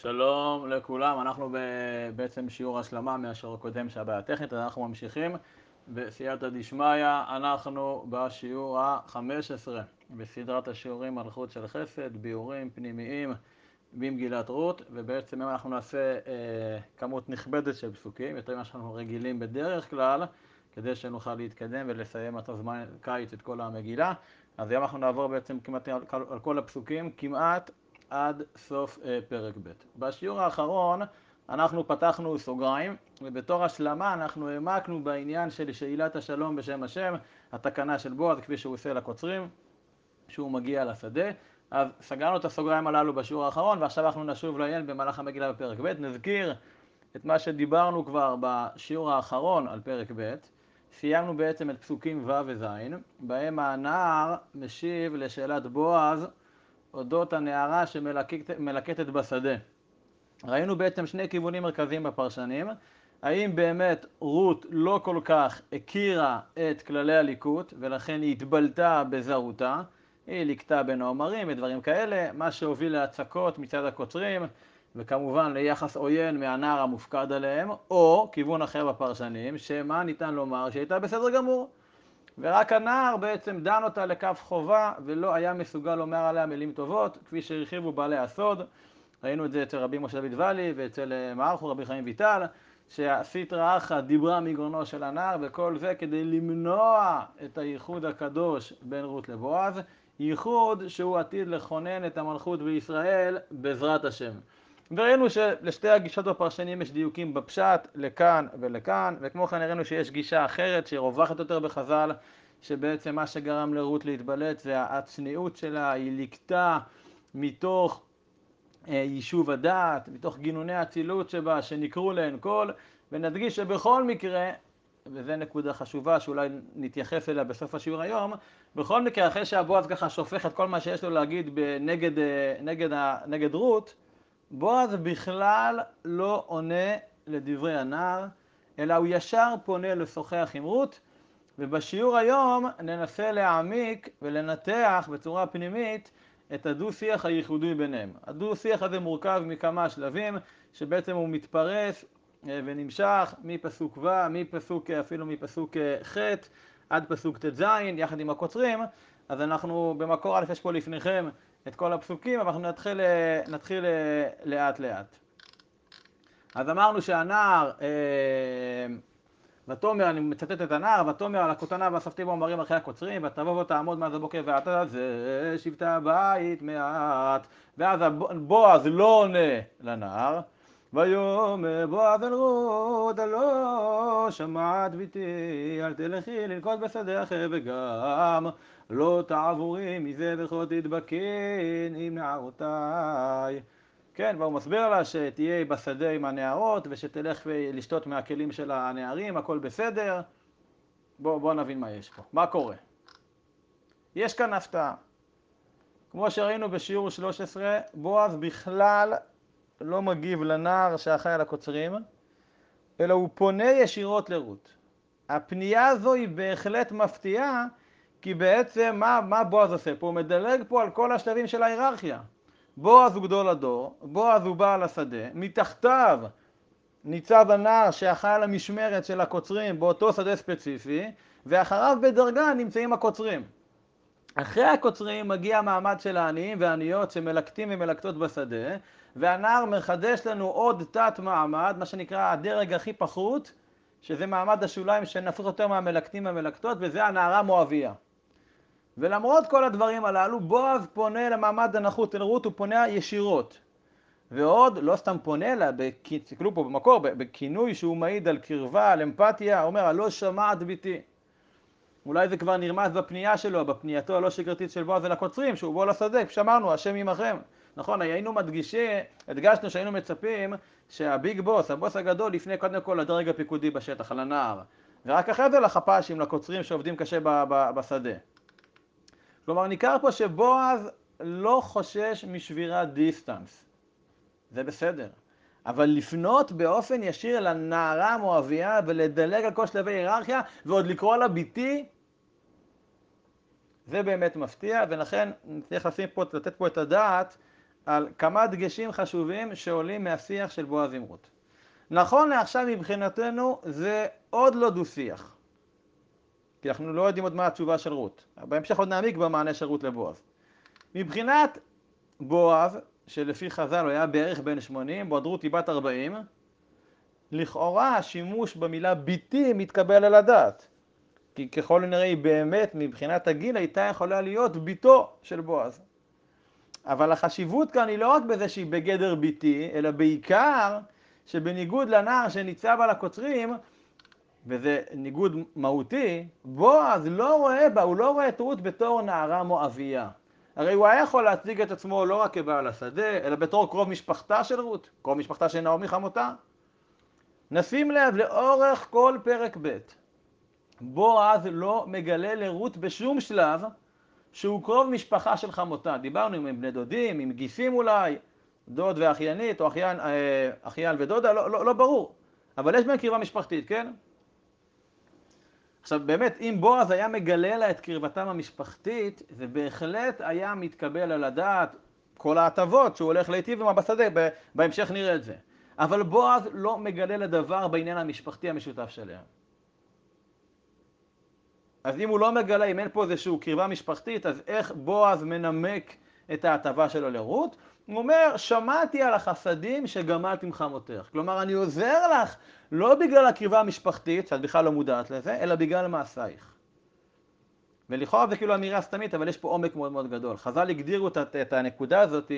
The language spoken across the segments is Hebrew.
שלום לכולם, אנחנו בעצם שיעור השלמה מהשיעור הקודם שהיה טכנית, אז אנחנו ממשיכים בסייעתא דשמיא, אנחנו בשיעור ה-15 בסדרת השיעורים מלכות של חסד, ביאורים פנימיים במגילת רות, ובעצם היום אנחנו נעשה אה, כמות נכבדת של פסוקים, יותר ממה שאנחנו רגילים בדרך כלל, כדי שנוכל להתקדם ולסיים עד הזמן קיץ את כל המגילה. אז היום אנחנו נעבור בעצם כמעט על, על כל הפסוקים, כמעט עד סוף אה, פרק ב'. בשיעור האחרון אנחנו פתחנו סוגריים, ובתור השלמה אנחנו העמקנו בעניין של שאילת השלום בשם השם, התקנה של בועז כפי שהוא עושה לקוצרים, שהוא מגיע לשדה. אז סגרנו את הסוגריים הללו בשיעור האחרון, ועכשיו אנחנו נשוב לעיין במהלך המגילה בפרק ב'. נזכיר את מה שדיברנו כבר בשיעור האחרון על פרק ב'. סיימנו בעצם את פסוקים ו' וז', בהם הנער משיב לשאלת בועז אודות הנערה שמלקטת בשדה. ראינו בעצם שני כיוונים מרכזיים בפרשנים, האם באמת רות לא כל כך הכירה את כללי הליקוט ולכן היא התבלטה בזרותה, היא ליקטה בין העומרים ודברים כאלה, מה שהוביל להצקות מצד הקוצרים וכמובן ליחס עוין מהנער המופקד עליהם, או כיוון אחר בפרשנים, שמה ניתן לומר שהייתה בסדר גמור. ורק הנער בעצם דן אותה לכף חובה ולא היה מסוגל לומר עליה מילים טובות, כפי שהרחיבו בעלי הסוד. ראינו את זה אצל רבי משה דוד ואלי ואצל אה, מערכו רבי חיים ויטל, שהסיטרא אחא דיברה מגרונו של הנער, וכל זה כדי למנוע את הייחוד הקדוש בין רות לבועז, ייחוד שהוא עתיד לכונן את המלכות בישראל בעזרת השם. וראינו שלשתי הגישות בפרשנים יש דיוקים בפשט, לכאן ולכאן, וכמו כן הראינו שיש גישה אחרת שהיא רווחת יותר בחז"ל, שבעצם מה שגרם לרות להתבלט זה הצניעות שלה, היא ליקטה מתוך אה, יישוב הדעת, מתוך גינוני האצילות שבה, שנקראו להן קול, ונדגיש שבכל מקרה, וזו נקודה חשובה שאולי נתייחס אליה בסוף השיעור היום, בכל מקרה אחרי שהבועז ככה שופך את כל מה שיש לו להגיד נגד, אה, נגד, נגד רות, בועז בכלל לא עונה לדברי הנער, אלא הוא ישר פונה לשוחח עם רות, ובשיעור היום ננסה להעמיק ולנתח בצורה פנימית את הדו-שיח הייחודי ביניהם. הדו-שיח הזה מורכב מכמה שלבים, שבעצם הוא מתפרס אה, ונמשך מפסוק ו', מפסוק, אפילו מפסוק אה, ח' עד פסוק ט"ז, יחד עם הקוצרים, אז אנחנו במקור א' יש פה לפניכם את כל הפסוקים, אבל אנחנו נתחיל, אה, נתחיל אה, לאט לאט. אז אמרנו שהנער, אה, ותאמר, אני מצטט את הנער, ותאמר על הכותנה ואספתי בו מרים אחרי הקוצרים, ותבוא ותעמוד מאז הבוקר ועתה זה שבטי הבית מעט, ואז בועז לא עונה לנער, ויאמר בועז אל רות, הלא שמעת ביתי, אל תלכי לנקוט בשדה אחר וגם לא תעבורי מזה וכל תדבקין עם נערותיי. כן, והוא מסביר לה שתהיה בשדה עם הנערות ושתלך לשתות מהכלים של הנערים, הכל בסדר. בואו בוא נבין מה יש פה. מה קורה? יש כאן הפתעה. כמו שראינו בשיעור 13, בועז בכלל לא מגיב לנער שאחראי על הקוצרים, אלא הוא פונה ישירות לרות. הפנייה הזו היא בהחלט מפתיעה, כי בעצם מה, מה בועז עושה פה? הוא מדלג פה על כל השלבים של ההיררכיה. בועז הוא גדול הדור, בועז הוא בעל השדה, מתחתיו ניצב הנער שאחראי על המשמרת של הקוצרים באותו שדה ספציפי, ואחריו בדרגה נמצאים הקוצרים. אחרי הקוצרים מגיע המעמד של העניים והעניות שמלקטים ומלקטות בשדה, והנער מחדש לנו עוד תת מעמד, מה שנקרא הדרג הכי פחות, שזה מעמד השוליים שנפוץ יותר מהמלקטים והמלקטות, וזה הנערה מואביה. ולמרות כל הדברים הללו, בועז פונה למעמד הנחות אל רות, הוא פונה ישירות. ועוד, לא סתם פונה לה, תסתכלו פה במקור, בכינוי שהוא מעיד על קרבה, על אמפתיה, אומר, הלא שמעת ביתי. אולי זה כבר נרמז בפנייה שלו, בפנייתו הלא שגרתית של בועז אל הקוצרים, שהוא בוא לשדה, כפי שאמרנו, השם עמכם. נכון, היינו מדגישים, הדגשנו שהיינו מצפים שהביג בוס, הבוס הגדול, יפנה קודם כל לדרג הפיקודי בשטח, על הנער. ורק אחרי זה לחפ"שים, לקוצרים שעובדים קשה בשדה. כלומר, ניכר פה שבועז לא חושש משבירת דיסטנס. זה בסדר. אבל לפנות באופן ישיר לנערה המואביה ולדלג על כל שלבי היררכיה ועוד לקרוא לה ביתי, זה באמת מפתיע, ולכן צריך לשים פה, לתת פה את הדעת על כמה דגשים חשובים שעולים מהשיח של בועז עם רות. נכון לעכשיו מבחינתנו זה עוד לא דו-שיח, כי אנחנו לא יודעים עוד מה התשובה של רות. בהמשך עוד נעמיק במענה של רות לבועז. מבחינת בועז, שלפי חז"ל הוא היה בערך בן 80, בעוד רות היא בת 40, לכאורה השימוש במילה ביתי מתקבל על הדעת. כי ככל הנראה היא באמת מבחינת הגיל הייתה יכולה להיות ביתו של בועז. אבל החשיבות כאן היא לא רק בזה שהיא בגדר ביתי, אלא בעיקר שבניגוד לנער שניצב על הקוצרים, וזה ניגוד מהותי, בועז לא רואה בה, הוא לא רואה את רות בתור נערה מואבייה. הרי הוא היה יכול להציג את עצמו לא רק כבעל השדה, אלא בתור קרוב משפחתה של רות, קרוב משפחתה של נעמי חמותה. נשים לב לאורך כל פרק ב', בועז לא מגלה לרות בשום שלב שהוא קרוב משפחה של חמותה. דיברנו עם בני דודים, עם גיסים אולי, דוד ואחיינית, או אחיין, אה, אחיין ודודה, לא, לא, לא ברור. אבל יש בהם קרבה משפחתית, כן? עכשיו באמת, אם בועז היה מגלה לה את קרבתם המשפחתית, זה בהחלט היה מתקבל על הדעת כל ההטבות שהוא הולך להיטיב עמה בשדה, בהמשך נראה את זה. אבל בועז לא מגלה לדבר בעניין המשפחתי המשותף שלהם. אז אם הוא לא מגלה, אם אין פה איזושהי קרבה משפחתית, אז איך בועז מנמק את ההטבה שלו לרות? הוא אומר, שמעתי על החסדים שגמלת עם חמותך. כלומר, אני עוזר לך לא בגלל הקרבה המשפחתית, שאת בכלל לא מודעת לזה, אלא בגלל מעשייך. ולכאורה זה כאילו אמירה סתמית, אבל יש פה עומק מאוד מאוד גדול. חז"ל הגדירו את הנקודה הזאת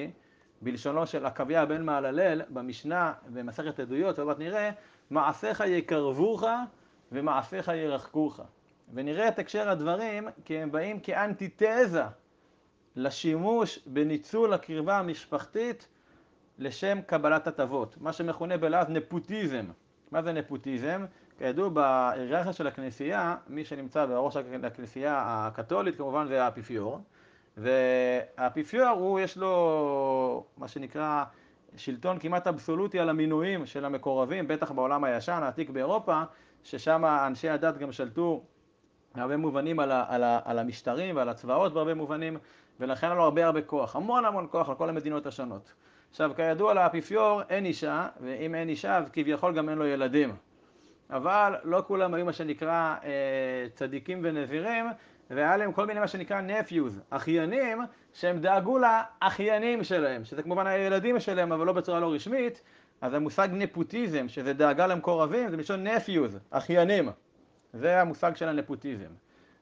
בלשונו של עקביה בן מעללל במשנה במסכת עדויות, מעט נראה, מעשיך יקרבוך ומעשיך ירחקוך. ונראה את הקשר הדברים כי הם באים כאנטיתזה לשימוש בניצול הקרבה המשפחתית לשם קבלת הטבות, מה שמכונה בלעז נפוטיזם. מה זה נפוטיזם? כידוע בהיררכיה של הכנסייה, מי שנמצא בראש הכנסייה הקתולית כמובן זה האפיפיור, והאפיפיור הוא יש לו מה שנקרא שלטון כמעט אבסולוטי על המינויים של המקורבים, בטח בעולם הישן, העתיק באירופה, ששם אנשי הדת גם שלטו בהרבה מובנים על, ה, על, ה, על המשטרים ועל הצבאות בהרבה מובנים, ולכן היה לו הרבה הרבה כוח, המון המון כוח על כל המדינות השונות. עכשיו, כידוע לאפיפיור אין אישה, ואם אין אישה אז כביכול גם אין לו ילדים. אבל לא כולם היו מה שנקרא אה, צדיקים ונזירים, והיה להם כל מיני מה שנקרא נפיוז, אחיינים, שהם דאגו לאחיינים שלהם, שזה כמובן הילדים שלהם, אבל לא בצורה לא רשמית, אז המושג נפוטיזם, שזה דאגה למקורבים, זה מלשון נפיוז, אחיינים. זה המושג של הנפוטיזם.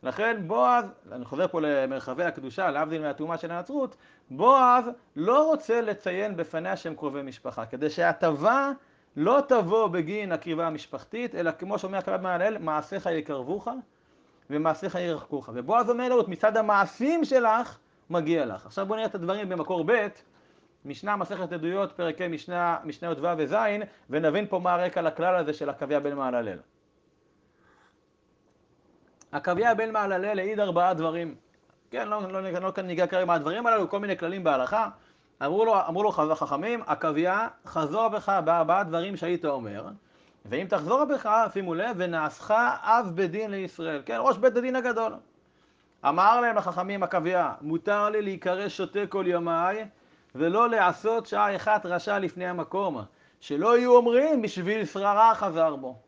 לכן בועז, אני חוזר פה למרחבי הקדושה, להבדיל מהתאומה של הנצרות, בועז לא רוצה לציין בפניה שהם קרובי משפחה, כדי שההטבה לא תבוא בגין הקריבה המשפחתית, אלא כמו שאומר הקרב מהלל, מעשיך יקרבוך ומעשיך ירחקוך. ובועז אומר לו, מצד המעשים שלך, מגיע לך. עכשיו בואו נראה את הדברים במקור ב', משנה מסכת עדויות, פרקי משנה, משנה י"ו וז', ונבין פה מה הרקע לכלל הזה של עקביה בן מהללל. עקביה בן מעללל העיד ארבעה דברים. כן, לא, לא, לא, לא ניגע כרגע מהדברים הללו, כל מיני כללים בהלכה. אמרו לו, אמרו לו חכמים, עקביה, חזור בך בארבעה דברים שהיית אומר, ואם תחזור בך, שימו לב, ונעשך אב בית דין לישראל. כן, ראש בית הדין הגדול. אמר להם החכמים עקביה, מותר לי להיקרא שותה כל ימיי, ולא לעשות שעה אחת רשע לפני המקום, שלא יהיו אומרים בשביל שררה חזר בו.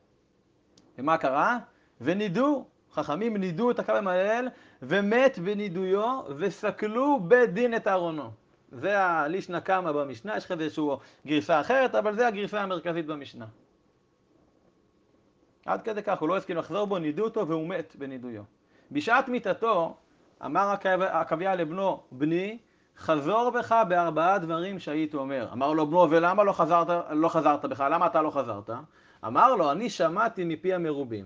ומה קרה? ונידו חכמים נידו את הקו המהלל ומת בנידויו וסקלו בית דין את ארונו. זה הלישנא קמא במשנה, יש לך איזושהי גרסה אחרת, אבל זה הגרסה המרכזית במשנה. עד כדי כך, הוא לא הסכים לחזור בו, נידו אותו והוא מת בנידויו. בשעת מיתתו אמר עקביה לבנו, בני, חזור בך בארבעה דברים שהיית אומר. אמר לו בנו, ולמה לא חזרת, לא חזרת בך? למה אתה לא חזרת? אמר לו, אני שמעתי מפי המרובים.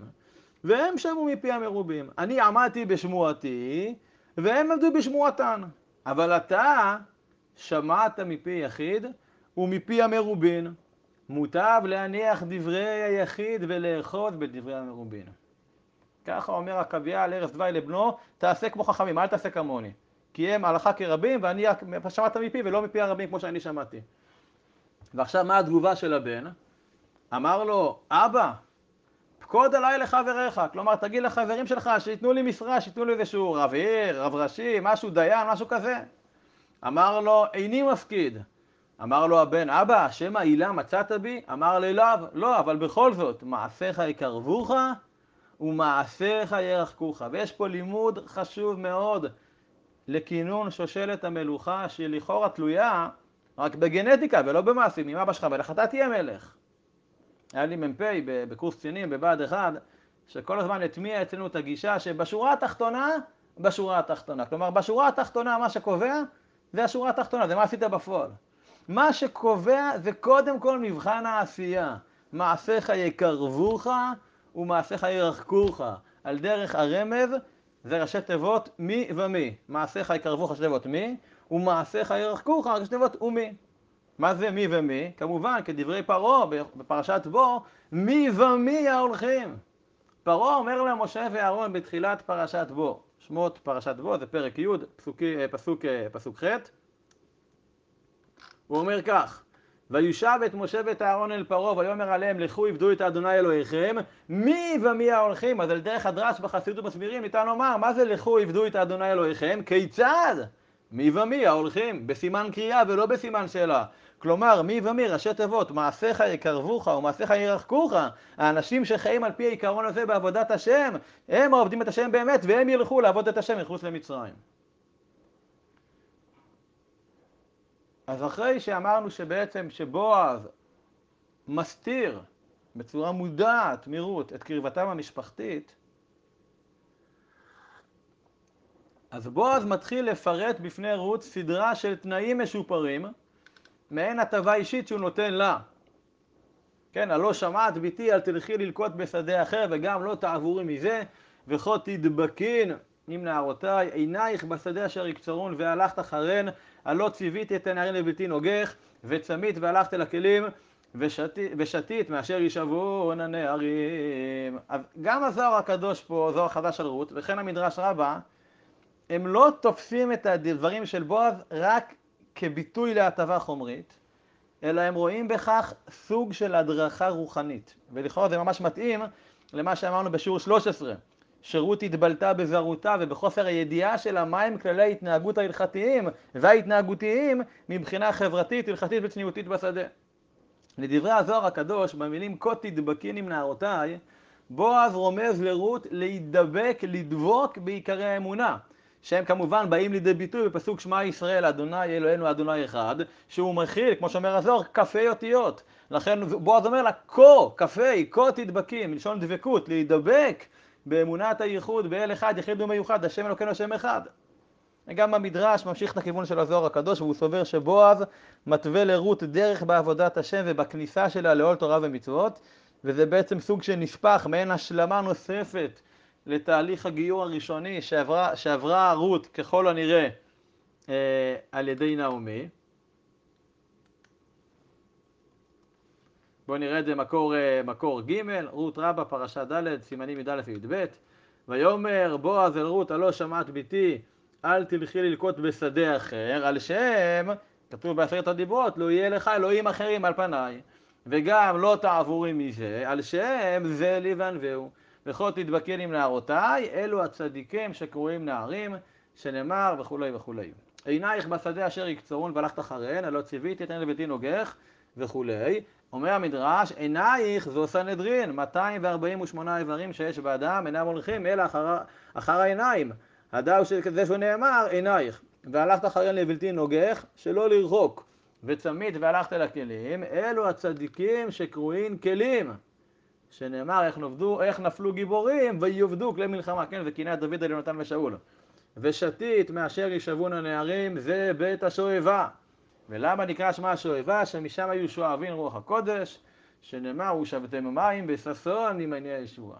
והם שמעו מפי המרובים. אני עמדתי בשמועתי, והם עמדו בשמועתן. אבל אתה שמעת מפי יחיד ומפי המרובין. מוטב להניח דברי היחיד ולאחוז בדברי המרובין. ככה אומר עקביה על ערש דווי לבנו, תעשה כמו חכמים, אל תעשה כמוני. כי הם הלכה כרבים, ואני שמעת מפי ולא מפי הרבים כמו שאני שמעתי. ועכשיו מה התגובה של הבן? אמר לו, אבא, פקוד עליי לחבריך, כלומר תגיד לחברים שלך שייתנו לי משרה, שייתנו לי איזשהו רב עיר, רב ראשי, משהו דיין, משהו כזה. אמר לו, איני מפקיד. אמר לו הבן, אבא, שמא הילה מצאת בי? אמר לאליו, לא, אבל בכל זאת, מעשיך יקרבוך ומעשיך ירחקוך. ויש פה לימוד חשוב מאוד לכינון שושלת המלוכה, שלכאורה תלויה רק בגנטיקה ולא במעשים. אם אבא שלך מלך, אתה תהיה מלך. היה לי מ"פ בקורס קצינים בבה"ד 1, שכל הזמן הטמיע אצלנו את הגישה שבשורה התחתונה, בשורה התחתונה. כלומר, בשורה התחתונה מה שקובע זה השורה התחתונה, זה מה עשית בפועל. מה שקובע זה קודם כל מבחן העשייה. מעשיך יקרבוך ומעשיך ירחקוך. על דרך הרמז זה ראשי תיבות מי ומי. מעשיך יקרבוך ראשי תיבות מי, ומעשיך ירחקוך ראשי תיבות ומי. מה זה מי ומי? כמובן, כדברי פרעה בפרשת בו, מי ומי ההולכים. פרעה אומר למשה ואהרון בתחילת פרשת בו, שמות פרשת בו, זה פרק י', פסוק, פסוק ח', הוא אומר כך: וישב את משה ואת אהרון אל פרעה ויאמר עליהם לכו עבדו את אדוני אלוהיכם מי ומי ההולכים? אז על דרך הדרש בחסידות מסבירים ניתן לומר מה זה לכו עבדו את אדוני אלוהיכם? כיצד? מי ומי ההולכים? בסימן קריאה ולא בסימן שאלה כלומר מי ומי ראשי תיבות מעשיך יקרבוך ומעשיך ירחקוך האנשים שחיים על פי העיקרון הזה בעבודת השם הם העובדים את השם באמת והם ילכו לעבוד את השם מחוץ למצרים. אז אחרי שאמרנו שבעצם שבועז מסתיר בצורה מודעת מרות את קרבתם המשפחתית, אז בועז מתחיל לפרט בפני רות סדרה של תנאים משופרים, מעין הטבה אישית שהוא נותן לה. כן, הלא שמעת ביתי אל תלכי ללקוט בשדה אחר וגם לא תעבורי מזה וכה תדבקין עם נערותיי עינייך בשדה אשר יקצרון והלכת אחריהן הלא ציוויתי את הנערים לבלתי נוגך, וצמית והלכת לכלים, ושתית, ושתית מאשר יישבון הנערים. גם הזוהר הקדוש פה, זוהר חדש על רות, וכן המדרש רבה, הם לא תופסים את הדברים של בועז רק כביטוי להטבה חומרית, אלא הם רואים בכך סוג של הדרכה רוחנית. ולכאורה זה ממש מתאים למה שאמרנו בשיעור 13. שרות התבלטה בזרותה ובחוסר הידיעה שלה מהם כללי ההתנהגות ההלכתיים וההתנהגותיים מבחינה חברתית, הלכתית וצניעותית בשדה. לדברי הזוהר הקדוש, במילים כה תדבקין עם נערותיי, בועז רומז לרות להידבק, לדבוק בעיקרי האמונה, שהם כמובן באים לידי ביטוי בפסוק שמע ישראל, אדוני אלוהינו אדוני אחד, שהוא מכיל, כמו שאומר הזוהר, כ"ה אותיות. לכן בועז אומר לה, כה, כ"ה, כה תדבקים, מלשון דבקות, להידבק באמונת הייחוד, באל אחד, יחיד ומיוחד, השם אלוקינו השם אחד. וגם המדרש ממשיך את הכיוון של הזוהר הקדוש, והוא סובר שבועז מתווה לרות דרך בעבודת השם ובכניסה שלה לעול תורה ומצוות, וזה בעצם סוג של נספח, מעין השלמה נוספת לתהליך הגיור הראשוני שעברה, שעברה רות ככל הנראה אה, על ידי נעמי. בואו נראה את זה מקור, אה, מקור ג', רות רבה, פרשה ד', סימנים י"א וי"ב. ויאמר בועז אל רות, הלא שמעת ביתי, אל תלכי ללקוט בשדה אחר, על שם, כתוב בעשרת הדיברות, לא יהיה לך אלוהים אחרים על פניי, וגם לא תעבורי מזה, על שם זה לי וענווהו. וכל תדבקן עם נערותיי, אלו הצדיקים שקרויים נערים, שנאמר וכולי וכולי. עינייך בשדה אשר יקצרון והלכת אחריהן, הלא ציוויתי אתן לביתי נוגך וכולי. אומר המדרש, עינייך זו סנהדרין, 248 איברים שיש באדם, אינם הולכים אלא אחר, אחר העיניים. הדאו שזה שהוא נאמר, עינייך. והלכת אחריהן לבלתי נוגך, שלא לרחוק. וצמית והלכת לכלים, אלו הצדיקים שקרויים כלים. שנאמר איך, נובדו, איך נפלו גיבורים ויובדו כלי מלחמה, כן, זה קינה דוד על יונתן ושאול. ושתית מאשר יישבון הנערים זה בית השואבה. ולמה נקרא שמה השואבה? שמשם היו שואבים רוח הקודש, שנאמר ושבתם מים בששון ימני הישועה.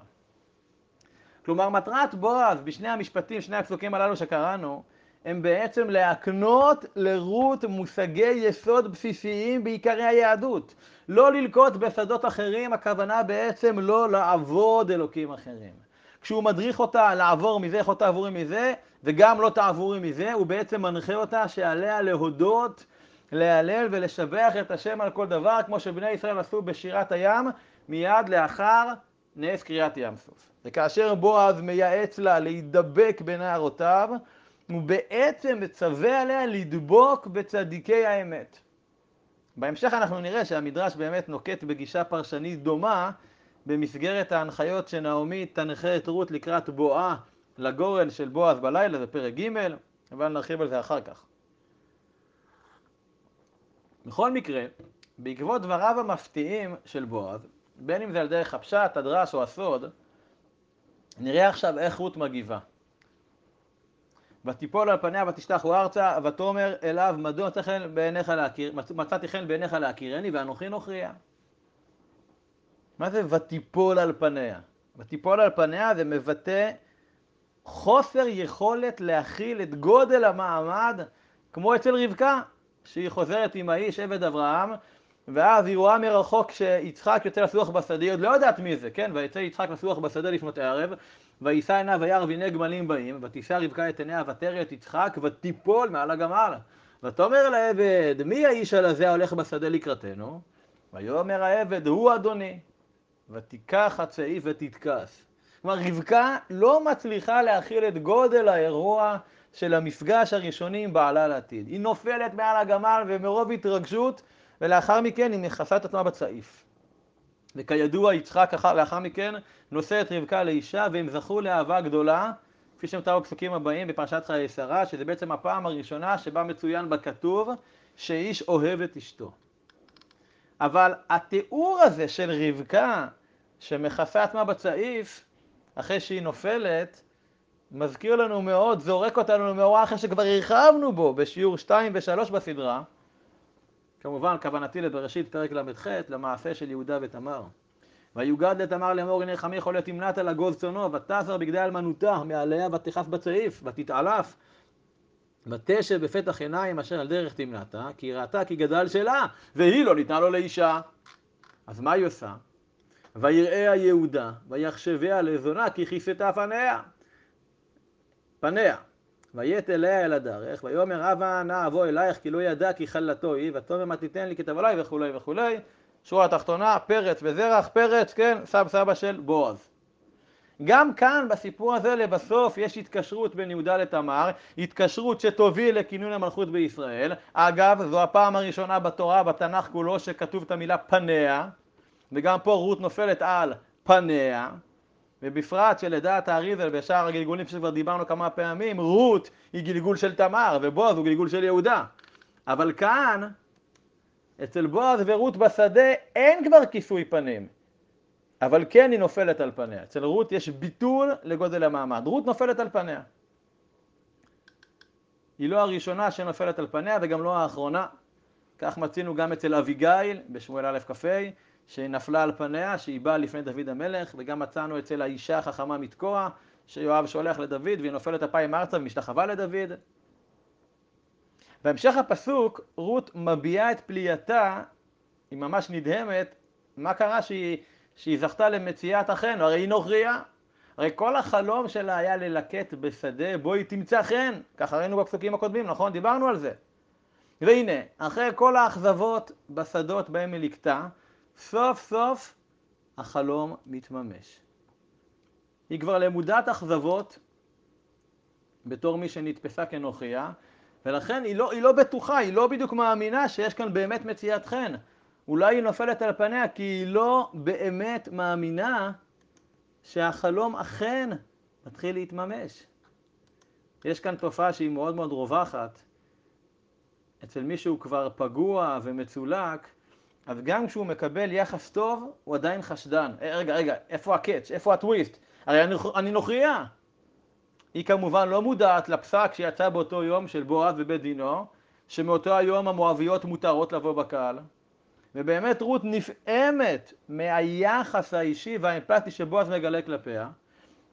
כלומר מטרת בועז בשני המשפטים, שני הפסוקים הללו שקראנו, הם בעצם להקנות לרות מושגי יסוד בסיסיים בעיקרי היהדות. לא ללקוט בשדות אחרים, הכוונה בעצם לא לעבוד אלוקים אחרים. כשהוא מדריך אותה לעבור מזה, איך לא תעבורי מזה, וגם לא תעבורי מזה, הוא בעצם מנחה אותה שעליה להודות להלל ולשבח את השם על כל דבר, כמו שבני ישראל עשו בשירת הים, מיד לאחר נס קריאת ים סוף. וכאשר בועז מייעץ לה להידבק בנערותיו, הוא בעצם מצווה עליה לדבוק בצדיקי האמת. בהמשך אנחנו נראה שהמדרש באמת נוקט בגישה פרשנית דומה במסגרת ההנחיות שנעמי תנחה את רות לקראת בואה לגורן של בועז בלילה, זה פרק ג', אבל נרחיב על זה אחר כך. בכל מקרה, בעקבות דבריו המפתיעים של בועז, בין אם זה על דרך הפשט, הדרש או הסוד, נראה עכשיו איך רות מגיבה. ותיפול על פניה ותשתחו ארצה, ותאמר אליו מדוע מצאתי חן בעיניך להכיר, מצאתי חן בעיניך להכירני ואנוכי נוכריה. מה זה ותיפול על פניה? ותיפול על פניה זה מבטא חוסר יכולת להכיל את גודל המעמד כמו אצל רבקה, שהיא חוזרת עם האיש עבד אברהם, ואז היא רואה מרחוק שיצחק יוצא לסוח בשדה, היא עוד לא יודעת מי זה, כן? ויצא יצחק לסוח בשדה לפנות ערב, ויישא עיניו וירא והנה גמלים באים, ותישא רבקה את עיניה ותרא את יצחק ותיפול מעל הגמל. ותאמר לעבד, מי האיש על הזה ההולך בשדה לקראתנו? ויאמר העבד, הוא אדוני. ותיקח הצעיף ותתכס. כלומר, רבקה לא מצליחה להכיל את גודל האירוע של המפגש הראשוני עם בעלה לעתיד. היא נופלת מעל הגמל ומרוב התרגשות, ולאחר מכן היא מכסה את עצמה בצעיף. וכידוע, יצחק לאחר מכן נושא את רבקה לאישה, והם זכו לאהבה גדולה, כפי שמתאר בפסוקים הבאים בפרשת חיי שרה, שזה בעצם הפעם הראשונה שבה מצוין בכתוב שאיש אוהב את אשתו. אבל התיאור הזה של רבקה שמכסה עצמה בצעיף, אחרי שהיא נופלת, מזכיר לנו מאוד, זורק אותנו למאורע אחר שכבר הרחבנו בו בשיעור 2 ו-3 בסדרה. כמובן, כוונתי לבראשית פרק ל"ח, למעשה של יהודה ותמר. ויוגד לתמר לאמור הנה חמי חולה תמנת על הגוז צונו, ותזר בגדי אלמנותה מעליה ותכף בצעיף, ותתעלף. ותשב בפתח עיניים אשר על דרך תמנתה, כי ראתה כי גדל שלה, והיא לא ניתנה לו לאישה. אז מה היא עושה? ויראה היהודה, ויחשביה לזונה, כי כיסתה פניה. פניה. ויית אליה אל הדרך, ויאמר הבה נא אבוא אלייך כי לא ידע כי חלתו היא, ותאמר מה תיתן לי כתב עלי וכולי וכולי. שורה התחתונה, פרץ וזרח, פרץ, כן, סב סבא של בועז. גם כאן בסיפור הזה לבסוף יש התקשרות בין יהודה לתמר, התקשרות שתוביל לכינון המלכות בישראל. אגב, זו הפעם הראשונה בתורה, בתנ"ך כולו, שכתוב את המילה פניה, וגם פה רות נופלת על פניה. ובפרט שלדעת האריזל בשאר הגלגולים שכבר דיברנו כמה פעמים, רות היא גלגול של תמר ובועז הוא גלגול של יהודה. אבל כאן, אצל בועז ורות בשדה אין כבר כיסוי פנים, אבל כן היא נופלת על פניה. אצל רות יש ביטול לגודל המעמד. רות נופלת על פניה. היא לא הראשונה שנופלת על פניה וגם לא האחרונה. כך מצינו גם אצל אביגיל בשמואל א' כ"ה, שנפלה על פניה, שהיא באה לפני דוד המלך, וגם מצאנו אצל האישה החכמה מתקוע, שיואב שולח לדוד והיא נופלת אפיים ארצה ומשתחווה לדוד. בהמשך הפסוק, רות מביעה את פליאתה, היא ממש נדהמת, מה קרה שהיא, שהיא זכתה למציאת אחינו, הרי היא נוכריה. הרי כל החלום שלה היה ללקט בשדה בו היא תמצא חן, ככה ראינו בפסוקים הקודמים, נכון? דיברנו על זה. והנה, אחרי כל האכזבות בשדות בהם היא לקטה, סוף סוף החלום מתממש. היא כבר למודת אכזבות בתור מי שנתפסה כנוכריה, ולכן היא לא, היא לא בטוחה, היא לא בדיוק מאמינה שיש כאן באמת מציאת חן. אולי היא נופלת על פניה כי היא לא באמת מאמינה שהחלום אכן מתחיל להתממש. יש כאן תופעה שהיא מאוד מאוד רווחת. אצל מישהו כבר פגוע ומצולק, אז גם כשהוא מקבל יחס טוב, הוא עדיין חשדן. אה, רגע, רגע, איפה הקאץ'? איפה הטוויסט? הרי אני, אני נוכריה. היא כמובן לא מודעת לפסק שיצא באותו יום של בועז ובית דינו, שמאותו היום המואביות מותרות לבוא בקהל. ובאמת רות נפעמת מהיחס האישי והאמפתי שבועז מגלה כלפיה,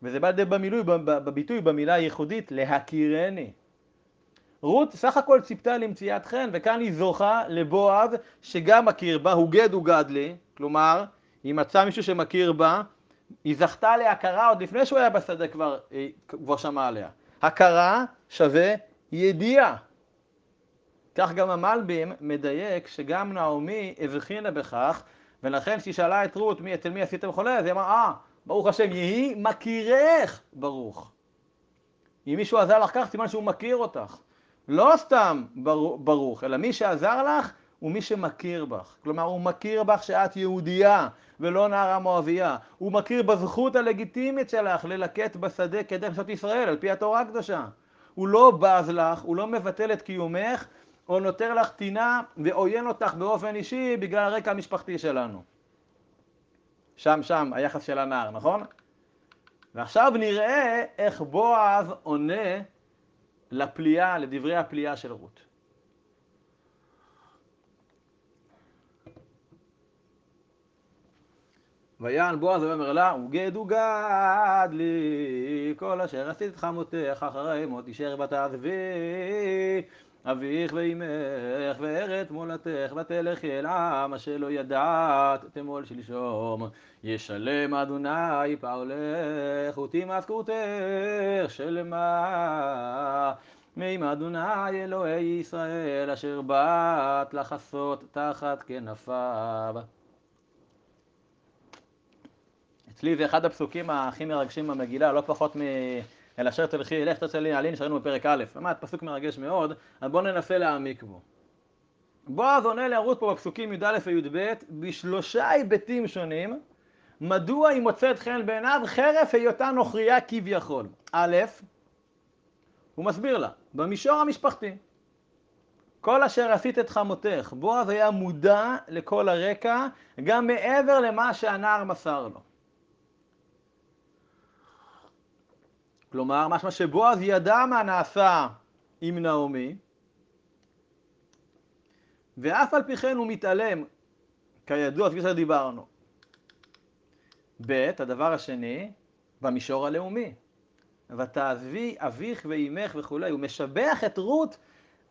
וזה בא לידי במילוי, בביטוי, במילה הייחודית, להכירני. רות סך הכל ציפתה למציאת חן, וכאן היא זוכה לבועז שגם מכיר בה, הוא גד הוא גד לי, כלומר, היא מצאה מישהו שמכיר בה, היא זכתה להכרה עוד לפני שהוא היה בשדה כבר, אה, כבר שמע עליה. הכרה שווה ידיעה. כך גם המלבים מדייק שגם נעמי הבחינה בכך, ולכן כשהיא שאלה את רות, מי, אצל מי עשיתם חולה, אז היא אמרה, אה, ברוך השם, יהי מכירך ברוך. אם מישהו עזר לך כך, סימן שהוא מכיר אותך. לא סתם ברוך, אלא מי שעזר לך הוא מי שמכיר בך. כלומר, הוא מכיר בך שאת יהודייה ולא נערה מואביה. הוא מכיר בזכות הלגיטימית שלך ללקט בשדה כדי לעשות ישראל, על פי התורה הקדושה. הוא לא בז לך, הוא לא מבטל את קיומך, או נותר לך טינה ועוין אותך באופן אישי בגלל הרקע המשפחתי שלנו. שם שם היחס של הנער, נכון? ועכשיו נראה איך בועז עונה לפליאה, לדברי הפליאה של רות. ויען בועז ואומר לה, וגד וגד לי, כל אשר עשית חמותך אחרי מות אישר ותעזבי, אביך ואימך וארץ מולדתך ותלכי אל עם אשר לא ידעת תמול שלשום. ישלם אדוני פעולך ותימס כרותך שלמה מעם אדוני אלוהי ישראל אשר באת לחסות תחת כנפיו. אצלי זה אחד הפסוקים הכי מרגשים במגילה, לא פחות מ... אל אשר תלכי, לך תצא לי עלין, שראינו בפרק א', באמת פסוק מרגש מאוד, אז בואו ננסה להעמיק בו. בועז עונה לערוץ פה בפסוקים י"א וי"ב בשלושה היבטים שונים, מדוע היא מוצאת חן בעיניו חרף היותה נוכריה כביכול. א', הוא מסביר לה, במישור המשפחתי, כל אשר עשית את חמותך, בועז היה מודע לכל הרקע, גם מעבר למה שהנער מסר לו. כלומר, משמע שבועז ידע מה נעשה עם נעמי, ואף על פי כן הוא מתעלם, כידוע, כפי שדיברנו. ב', הדבר השני, במישור הלאומי. ותעזבי אביך ואימך וכולי. הוא משבח את רות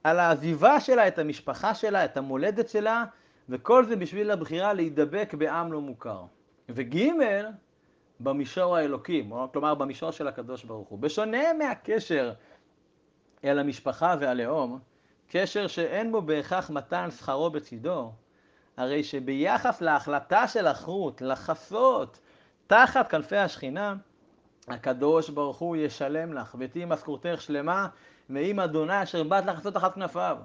על העזיבה שלה, את המשפחה שלה, את המולדת שלה, וכל זה בשביל הבחירה להידבק בעם לא מוכר. וג', במישור האלוקי, כלומר במישור של הקדוש ברוך הוא. בשונה מהקשר אל המשפחה והלאום, קשר שאין בו בהכרח מתן שכרו בצידו, הרי שביחס להחלטה של החרות לחסות תחת כנפי השכינה, הקדוש ברוך הוא ישלם לך, ותהי משכורתך שלמה, מעם אדוני אשר באת לחסות תחת כנפיו.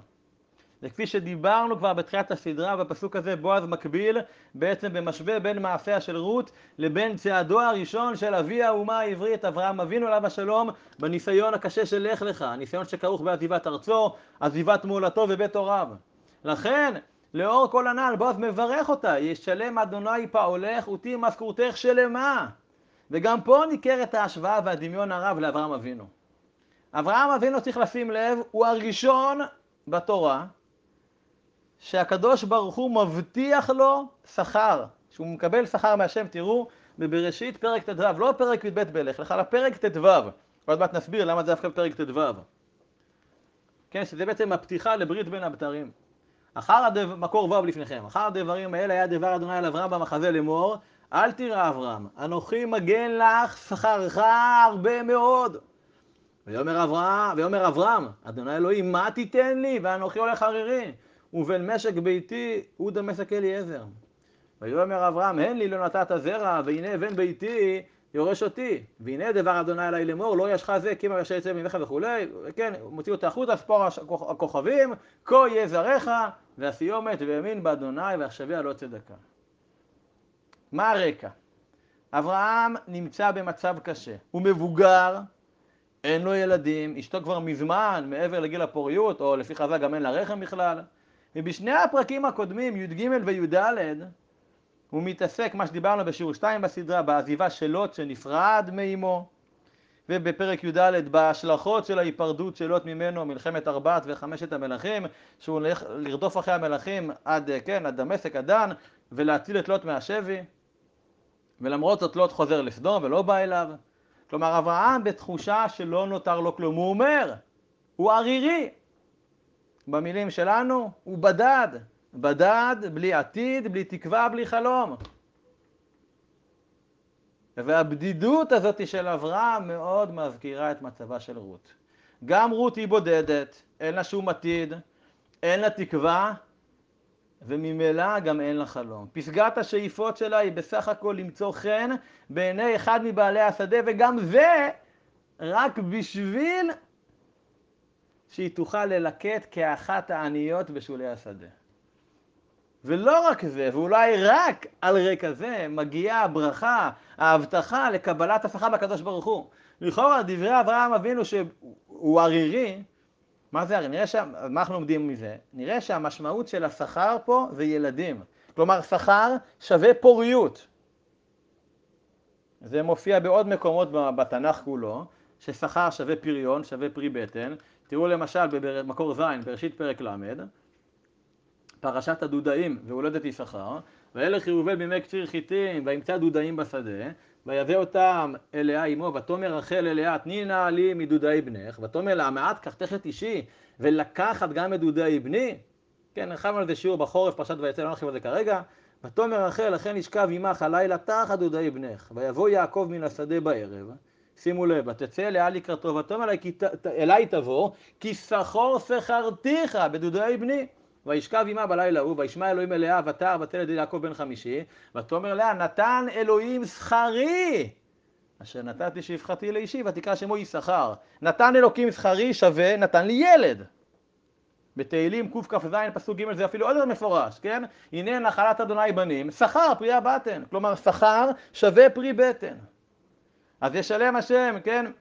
וכפי שדיברנו כבר בתחילת הסדרה, בפסוק הזה בועז מקביל בעצם במשווה בין מעשיה של רות לבין צעדו הראשון של אבי האומה העברית, אברהם אבינו עליו השלום, בניסיון הקשה של לך לך, הניסיון שכרוך בעזיבת ארצו, עזיבת מולדתו ובית הוריו. לכן, לאור כל הנ"ל, בועז מברך אותה, ישלם אדוני פעולך ותהי משכורתך שלמה. וגם פה ניכרת ההשוואה והדמיון הרב לאברהם אבינו. אברהם אבינו צריך לשים לב, הוא הראשון בתורה שהקדוש ברוך הוא מבטיח לו שכר, שהוא מקבל שכר מהשם, תראו, בבראשית פרק ט"ו, לא פרק י"ב בלך לך, אלא ט"ו. עוד מעט נסביר למה זה דווקא פרק ט"ו. כן, שזה בעצם הפתיחה לברית בין הבתרים. אחר הדבר, מקור ו' לפניכם, אחר הדברים האלה היה דבר אדוני על אברהם במחזה לאמור, אל תירא אברהם, אנוכי מגן לך שכרך הרבה מאוד. ויאמר אברהם, ויאמר אברהם, אדוני אלוהים, מה תיתן לי? ואנוכי הולך ערירי. ובין משק ביתי הוא דמשק אליעזר. ויאמר אברהם, הן לי לא נתת זרע, והנה בן ביתי יורש אותי. והנה דבר אדוני עלי לאמור, לא ישך זה, כי מה ישר יצא ממך וכולי. כן, מוציא אותה החוצה, ספור הכוכבים, כה יהיה זרעך, והסיומת והאמין באדוני, ועכשוויה לא צדקה. מה הרקע? אברהם נמצא במצב קשה. הוא מבוגר, אין לו ילדים, אשתו כבר מזמן מעבר לגיל הפוריות, או לפי חז"ל גם אין לה רחם בכלל. ובשני הפרקים הקודמים, י"ג וי"ד, הוא מתעסק, מה שדיברנו בשיעור 2 בסדרה, בעזיבה של לוט שנפרד מאמו, ובפרק י"ד בהשלכות של ההיפרדות של לוט ממנו, מלחמת ארבעת וחמשת המלכים, שהוא הולך לרדוף אחרי המלכים עד, כן, עד דמשק, עד דן, ולהציל את לוט מהשבי. ולמרות זאת לוט חוזר לסדום ולא בא אליו. כלומר, אברהם בתחושה שלא נותר לו כלום. הוא אומר, הוא ערירי, במילים שלנו, הוא בדד. בדד, בלי עתיד, בלי תקווה, בלי חלום. והבדידות הזאת של אברהם מאוד מזכירה את מצבה של רות. גם רות היא בודדת, אין לה שום עתיד, אין לה תקווה, וממילא גם אין לה חלום. פסגת השאיפות שלה היא בסך הכל למצוא חן בעיני אחד מבעלי השדה, וגם זה רק בשביל שהיא תוכל ללקט כאחת העניות בשולי השדה. ולא רק זה, ואולי רק על רקע זה, מגיעה הברכה, ההבטחה לקבלת השכר בקדוש ברוך הוא. לכאורה, דברי אברהם אבינו שהוא ערירי, מה זה ערירי? נראה שה... מה אנחנו לומדים מזה? נראה שהמשמעות של השכר פה זה ילדים. כלומר, שכר שווה פוריות. זה מופיע בעוד מקומות בתנ"ך כולו, ששכר שווה פריון, שווה פרי בטן. תראו למשל במקור ז', בראשית פרק ל', פרשת הדודאים והולדת יששכר, וילך יובל בימי קציר חיטים, וימצא דודאים בשדה, ויבא אותם אליה אמו, ותאמר רחל אליה, תני נא לי מדודאי בנך, ותאמר לה, מעט קחתך את אישי, ולקחת גם את דודאי בני. כן, הרחבנו על זה שיעור בחורף, פרשת ויצא, לא נרחיב על זה כרגע. ותאמר רחל, לכן ישכב עמך הלילה תחת דודאי בנך, ויבוא יעקב מן השדה בערב, שימו לב, ותצא אליה לקראתו, ותאמר אליי תבוא, כי שכור שכרתיך בדודאי בני. וישכב עמה בלילה ההוא, וישמע אלוהים אליה, ותער ותלד יעקב בן חמישי, ותאמר לה, נתן אלוהים שכרי, אשר נתתי שפחתי לאישי, ותקרא שמו יששכר. נתן אלוקים שכרי שווה, נתן לי ילד. בתהילים קכ"ז פסוק ג' זה אפילו עוד יותר מפורש, כן? הנה נחלת אדוני בנים, שכר פרי הבטן. כלומר, שכר שווה פרי בטן. אז ישלם השם, כן?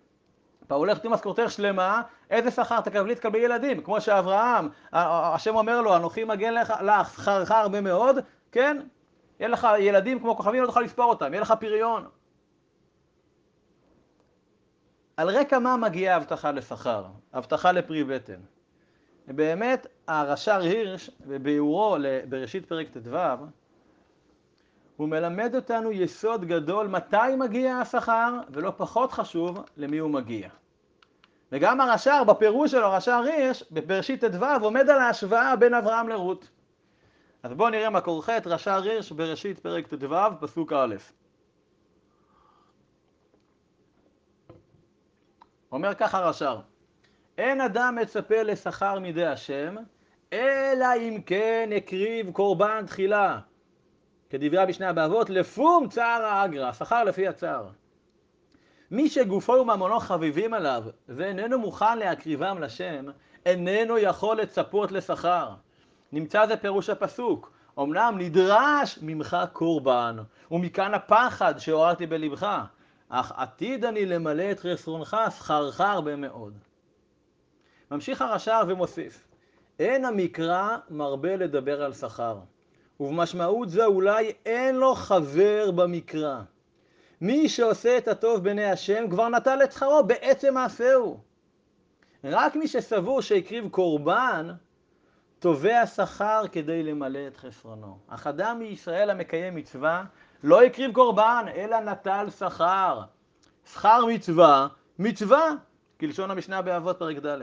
פעולך תהיו משכורתך שלמה, איזה שכר תקבלי? תקבלי ילדים, כמו שאברהם, השם אומר לו, אנוכי מגן לך, לך שכרך הרבה מאוד, כן? יהיה לך ילדים כמו כוכבים, לא תוכל לספור אותם, יהיה לך פריון. על רקע מה מגיעה הבטחה לשכר? הבטחה לפרי בטן. באמת, הרש"ר הירש, בביאורו בראשית פרק ט"ו, הוא מלמד אותנו יסוד גדול מתי מגיע השכר, ולא פחות חשוב, למי הוא מגיע. וגם הרש"ר, בפירוש שלו, הרש"ר הירש, בבראשית ט"ו, עומד על ההשוואה בין אברהם לרות. אז בואו נראה מקור ח', רש"ר הירש, בראשית פרק ט"ו, פסוק א'. אומר ככה הרש"ר: אין אדם מצפה לשכר מידי השם, אלא אם כן הקריב קורבן תחילה. כדברי המשנה באבות, לפום צער האגרא, שכר לפי הצער. מי שגופו וממונו חביבים עליו, ואיננו מוכן להקריבם לשם, איננו יכול לצפות לשכר. נמצא זה פירוש הפסוק, אמנם נדרש ממך קורבן, ומכאן הפחד שעוררתי בלבך, אך עתיד אני למלא את חסרונך, שכרך הרבה מאוד. ממשיך הרש"ר ומוסיף, אין המקרא מרבה לדבר על שכר. ובמשמעות זו אולי אין לו חבר במקרא. מי שעושה את הטוב בעיני השם כבר נטל את שכרו בעצם מעשהו. רק מי שסבור שהקריב קורבן, תובע שכר כדי למלא את חסרונו. אך אדם מישראל המקיים מצווה לא הקריב קורבן, אלא נטל שכר. שכר מצווה, מצווה, כלשון המשנה באבות פרק ד'.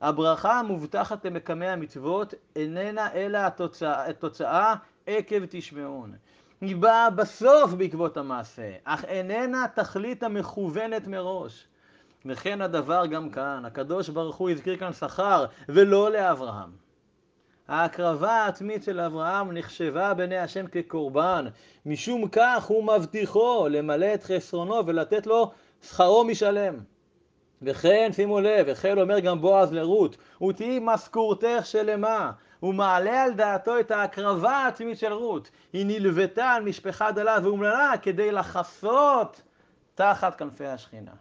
הברכה המובטחת למקמי המצוות איננה אלא התוצאה, התוצאה עקב תשמעון. היא באה בסוף בעקבות המעשה, אך איננה תכלית המכוונת מראש. וכן הדבר גם כאן, הקדוש ברוך הוא הזכיר כאן שכר, ולא לאברהם. ההקרבה העצמית של אברהם נחשבה בעיני השם כקורבן, משום כך הוא מבטיחו למלא את חסרונו ולתת לו שכרו משלם. וכן, שימו לב, החל אומר גם בועז לרות, ותהי משכורתך שלמה. הוא מעלה על דעתו את ההקרבה העצמית של רות. היא נלוותה על משפחה דלה ואומללה כדי לחסות תחת כנפי השכינה.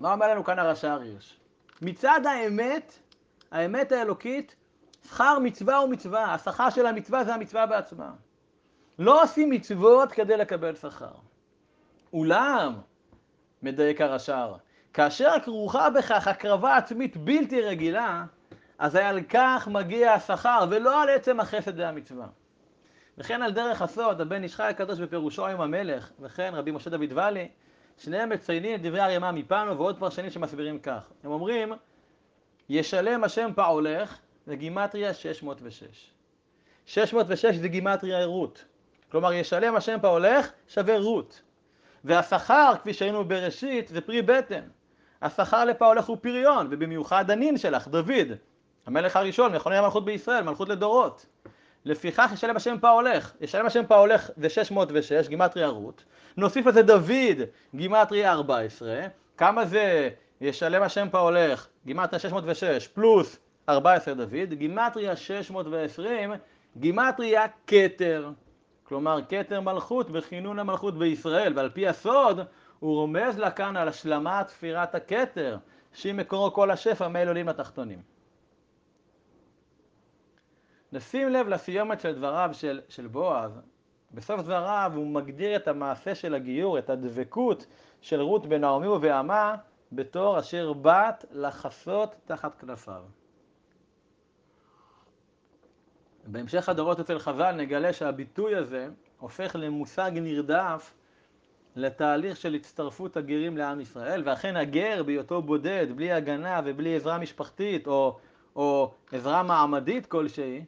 מה אומר לנו כאן הרש"ר הירש? מצד האמת, האמת האלוקית, שכר מצווה הוא מצווה. השכר של המצווה זה המצווה בעצמה. לא עושים מצוות כדי לקבל שכר. אולם, מדייק הרש"ר, כאשר כרוכה בכך הקרבה עצמית בלתי רגילה, אז על כך מגיע השכר, ולא על עצם החסד והמצווה. וכן על דרך הסוד, הבן איש הקדוש בפירושו עם המלך, וכן רבי משה דוד ואלי, שניהם מציינים את דברי הרימה מפנו ועוד פרשנים שמסבירים כך. הם אומרים, ישלם השם פעולך, זה גימטריה 606. 606 זה גימטריה רות. כלומר, ישלם השם פעולך שווה רות. והשכר, כפי שהיינו בראשית, זה פרי בטן. השכר לפעולך הוא פריון, ובמיוחד הנין שלך, דוד, המלך הראשון, מכוני המלכות בישראל, מלכות לדורות. לפיכך ישלם השם פעולך. ישלם השם פעולך זה 606, גימטריה רות. נוסיף לזה דוד, גימטריה 14. כמה זה ישלם השם פעולך, גימטריה 606, פלוס 14 דוד, גימטריה 620, גימטריה כתר. כלומר, כתר מלכות וכינון המלכות בישראל, ועל פי הסוד הוא רומז לה כאן על השלמת ספירת הכתר, שהיא מקורו כל השפע מאלוהים התחתונים. נשים לב לסיומת של דבריו של, של בועז. בסוף דבריו הוא מגדיר את המעשה של הגיור, את הדבקות של רות בנעמי ובעמה, בתור אשר בת לחסות תחת כנפיו. בהמשך הדורות אצל חז"ל נגלה שהביטוי הזה הופך למושג נרדף לתהליך של הצטרפות הגרים לעם ישראל, ואכן הגר בהיותו בודד, בלי הגנה ובלי עזרה משפחתית או, או עזרה מעמדית כלשהי,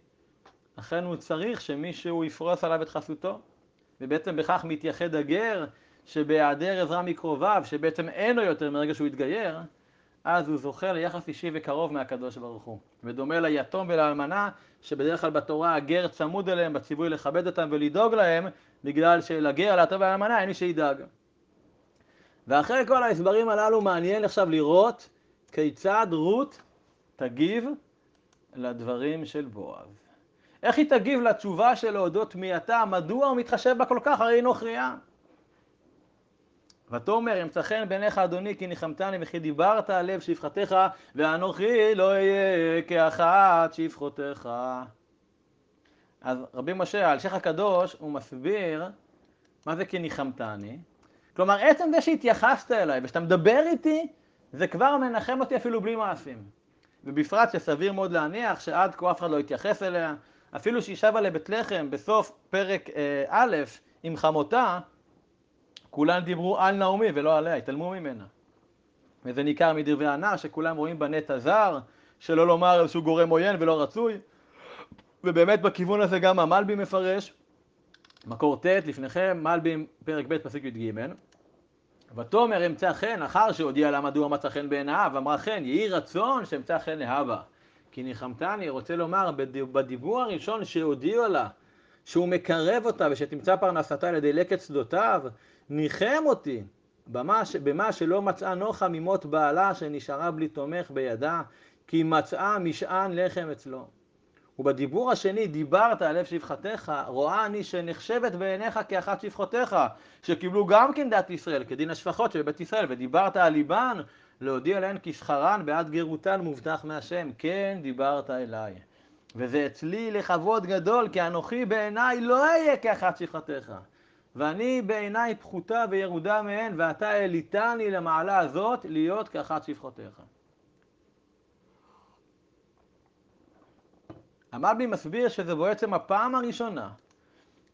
אכן הוא צריך שמישהו יפרוס עליו את חסותו. ובעצם בכך מתייחד הגר שבהיעדר עזרה מקרוביו, שבעצם אין לו יותר מרגע שהוא התגייר, אז הוא זוכה ליחס אישי וקרוב מהקדוש ברוך הוא. ודומה ליתום ולאלמנה, שבדרך כלל בתורה הגר צמוד אליהם בציווי לכבד אותם ולדאוג להם, בגלל שלגר, ליתום ולאלמנה אין מי שידאג. ואחרי כל ההסברים הללו מעניין עכשיו לראות כיצד רות תגיב לדברים של בועז. איך היא תגיב לתשובה של להודות תמיהתה, מדוע הוא מתחשב בה כל כך, הרי היא נוכריה. ותאמר אמצא חן בעיניך אדוני כי ניחמתני וכי דיברת על לב שפחתך ואנוכי לא אהיה כאחת שפחותיך. אז רבי משה, האלשיך הקדוש, הוא מסביר מה זה כי ניחמתני. כלומר, עצם זה שהתייחסת אליי ושאתה מדבר איתי, זה כבר מנחם אותי אפילו בלי מעשים. ובפרט שסביר מאוד להניח שעד כה אף אחד לא התייחס אליה, אפילו שהיא שבה לבית לחם בסוף פרק אה, א' עם חמותה, כולם דיברו על נעמי ולא עליה, התעלמו ממנה. וזה ניכר מדברי הנער שכולם רואים בנט הזר, שלא לומר איזשהו גורם עוין ולא רצוי. ובאמת בכיוון הזה גם המלבי מפרש, מקור ט' לפניכם, מלבי פרק ב' פסוק י"ג. ותאמר אמצא חן, אחר שהודיע לה מדוע מצא חן בעיניו, אמרה חן, יהי רצון שאמצא חן להבא. כי ניחמתני, רוצה לומר, בדיבור הראשון שהודיעו לה, שהוא מקרב אותה ושתמצא פרנסתה על ידי לקט שדותיו, ניחם אותי במה, במה שלא מצאה נוחה ממות בעלה שנשארה בלי תומך בידה, כי מצאה משען לחם אצלו. ובדיבור השני, דיברת על לב שפחתך, רואה אני שנחשבת בעיניך כאחת שפחותיך, שקיבלו גם כן דת ישראל, כדין השפחות של בית ישראל, ודיברת על ליבן, להודיע להן כי שכרן בעד גרותן מובטח מהשם, כן דיברת אליי. וזה אצלי לכבוד גדול, כי אנוכי בעיניי לא אהיה כאחת שפחתך. ואני בעיניי פחותה וירודה מהן, ואתה העליתני למעלה הזאת להיות כאחת שפחותיך. המלבי מסביר שזה בעצם הפעם הראשונה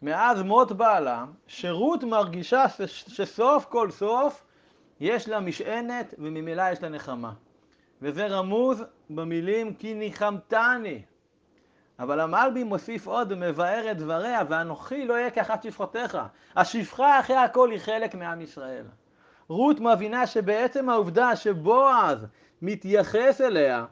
מאז מות בעלה, שרות מרגישה שסוף כל סוף יש לה משענת וממילא יש לה נחמה. וזה רמוז במילים כי ניחמתני. אבל המלבי מוסיף עוד ומבאר את דבריה, ואנוכי לא אהיה כאחת שפחותיך. השפחה אחרי הכל היא חלק מעם ישראל. רות מבינה שבעצם העובדה שבועז מתייחס אליה,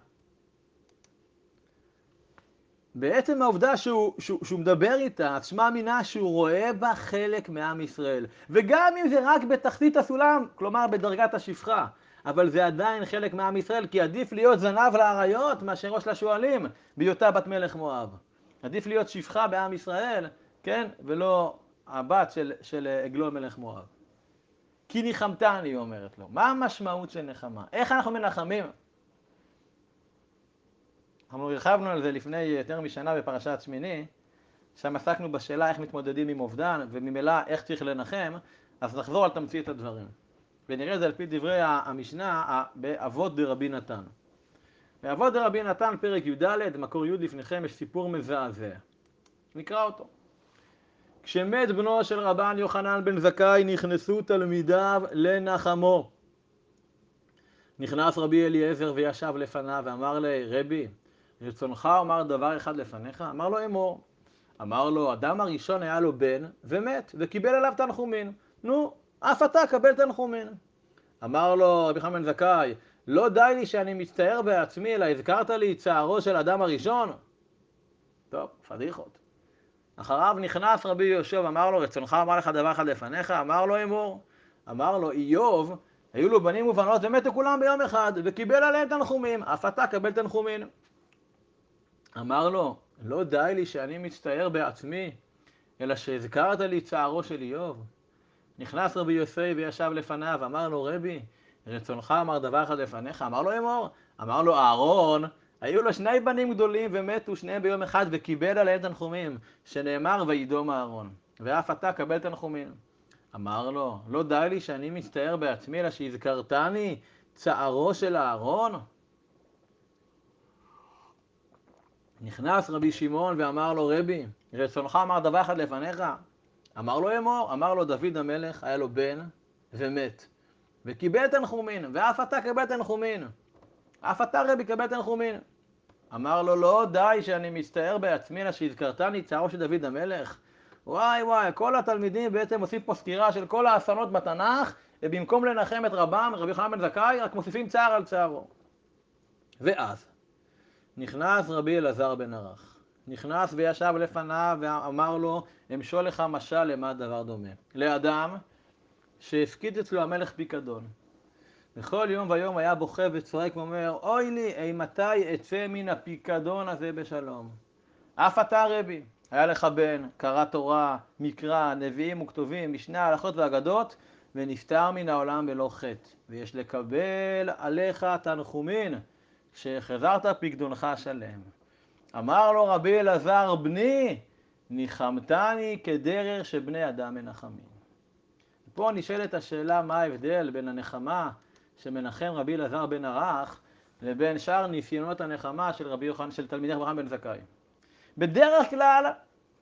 בעצם העובדה שהוא, שהוא, שהוא מדבר איתה, שמע מינה שהוא רואה בה חלק מעם ישראל. וגם אם זה רק בתחתית הסולם, כלומר בדרגת השפחה, אבל זה עדיין חלק מעם ישראל, כי עדיף להיות זנב לאריות מאשר ראש לשועלים, בהיותה בת מלך מואב. עדיף להיות שפחה בעם ישראל, כן? ולא הבת של, של עגלון מלך מואב. כי ניחמתני, היא אומרת לו. מה המשמעות של נחמה? איך אנחנו מנחמים? אנחנו הרחבנו על זה לפני יותר משנה בפרשת שמיני, שם עסקנו בשאלה איך מתמודדים עם אובדן, וממילא איך צריך לנחם, אז נחזור על תמצית הדברים. ונראה את זה על פי דברי המשנה באבות דרבי נתן. באבות דרבי נתן, פרק י"ד, מקור י' לפניכם, יש סיפור מזעזע. נקרא אותו. כשמת בנו של רבן יוחנן בן זכאי, נכנסו תלמידיו לנחמו. נכנס רבי אליעזר וישב לפניו ואמר לי, רבי, רצונך אומר דבר אחד לפניך? אמר לו אמור. אמר לו, אדם הראשון היה לו בן ומת, וקיבל עליו תנחומין. נו, אף אתה קבל תנחומין. אמר לו רבי חנן זכאי, לא די לי שאני מצטער בעצמי, אלא הזכרת לי צערו של אדם הראשון? טוב, פדיחות. אחריו נכנס רבי יהושע ואמר לו, רצונך אמר לך דבר אחד לפניך? אמר לו אמור. אמר לו, איוב, היו לו בנים ובנות ומתו כולם ביום אחד, וקיבל עליהם תנחומים, אף אתה קבל תנחומים. אמר לו, לא די לי שאני מצטער בעצמי, אלא שהזכרת לי צערו של איוב. נכנס רבי יוסי וישב לפניו, אמר לו, רבי, רצונך אמר דבר אחד לפניך? אמר לו אמור. אמר לו, אהרון, היו לו שני בנים גדולים ומתו שניהם ביום אחד וקיבל עליהם תנחומים, שנאמר וידום אהרון, ואף אתה קבל תנחומים. אמר לו, לא די לי שאני מצטער בעצמי, אלא שהזכרתני צערו של אהרון? נכנס רבי שמעון ואמר לו, רבי, רצונך אמר דבר אחד לפניך? אמר לו אמור, אמר לו דוד המלך, היה לו בן ומת, וקיבל תנחומין, ואף אתה קבל תנחומין. אף אתה רבי קבל תנחומין. אמר לו, לא די שאני מצטער בעצמי, אלא שהזכרתני צערו של דוד המלך. וואי וואי, כל התלמידים בעצם עושים פה סקירה של כל האסונות בתנ"ך, ובמקום לנחם את רבם, רבי חנן בן זכאי, רק מוסיפים צער על צערו. ואז, נכנס רבי אלעזר בן ערך. נכנס וישב לפניו ואמר לו, אמשול לך משל למה דבר דומה. לאדם שהפקיד אצלו המלך פיקדון. וכל יום ויום היה בוכה וצועק ואומר, אוי לי, אימתי אצא מן הפיקדון הזה בשלום. אף אתה רבי, היה לך בן, קרא תורה, מקרא, נביאים וכתובים, משנה, הלכות ואגדות, ונפטר מן העולם בלא חטא. ויש לקבל עליך תנחומין, שחזרת פקדונך שלם. אמר לו רבי אלעזר, בני, ניחמתני כדרך שבני אדם מנחמים. פה נשאלת השאלה מה ההבדל בין הנחמה שמנחם רבי אלעזר בן ערך לבין שאר ניסיונות הנחמה של רבי יוחנן, של תלמידי אברהם בן זכאי. בדרך כלל,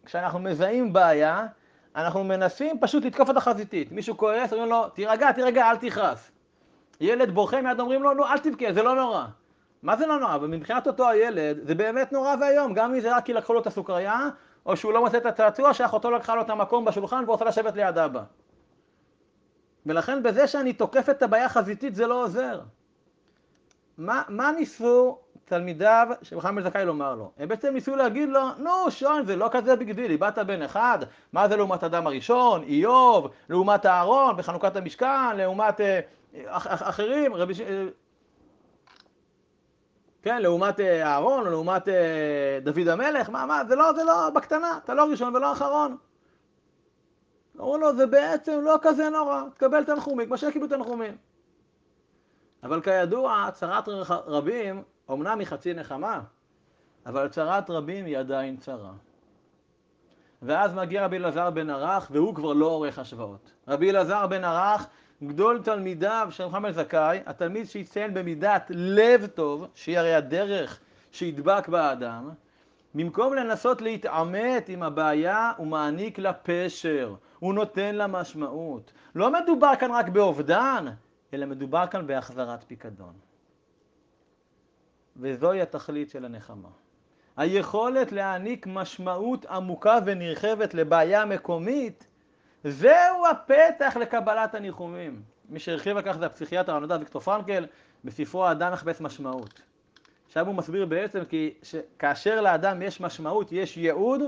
כשאנחנו מזהים בעיה, אנחנו מנסים פשוט לתקוף אותה חזיתית. מישהו כועס, אומרים לו, תירגע, תירגע, אל תכעס. ילד בוכה מיד אומרים לו, נו, אל תבכה, זה לא נורא. מה זה לא נורא? אבל מבחינת אותו הילד, זה באמת נורא ואיום, גם אם זה רק כי לקחו לו את הסוכריה, או שהוא לא מוצא את הצעצוע שאחותו לקחה לו את המקום בשולחן והוא רוצה לשבת ליד אבא. ולכן בזה שאני תוקף את הבעיה חזיתית זה לא עוזר. מה, מה ניסו תלמידיו של מחמד זכאי לומר לו? הם בעצם ניסו להגיד לו, נו שון זה לא כזה בגדיל, איבדת בן אחד, מה זה לעומת אדם הראשון, איוב, לעומת אהרון בחנוכת המשכן, לעומת אה, אח, אח, אחרים, רבי, אה, כן, לעומת אה, אהרון, או לעומת אה, דוד המלך, מה, מה, זה לא, זה לא בקטנה, אתה לא ראשון ולא אחרון. אמרו לו, זה בעצם לא כזה נורא, תקבל תנחומים, כמו שקיבלו תנחומים. אבל כידוע, צרת רבים, אמנם היא חצי נחמה, אבל צרת רבים היא עדיין צרה. ואז מגיע רבי אלעזר בן ערך, והוא כבר לא עורך השוואות. רבי אלעזר בן ערך, גדול תלמידיו של מוחמד זכאי, התלמיד שהציין במידת לב טוב, שהיא הרי הדרך שידבק באדם, במקום לנסות להתעמת עם הבעיה, הוא מעניק לה פשר, הוא נותן לה משמעות. לא מדובר כאן רק באובדן, אלא מדובר כאן בהחזרת פיקדון. וזוהי התכלית של הנחמה. היכולת להעניק משמעות עמוקה ונרחבת לבעיה מקומית, זהו הפתח לקבלת הניחומים. מי שהרחיב על כך זה הפסיכיאטר הנודע ויקטור פרנקל בספרו האדם מחפש משמעות. עכשיו הוא מסביר בעצם כי כאשר לאדם יש משמעות, יש ייעוד,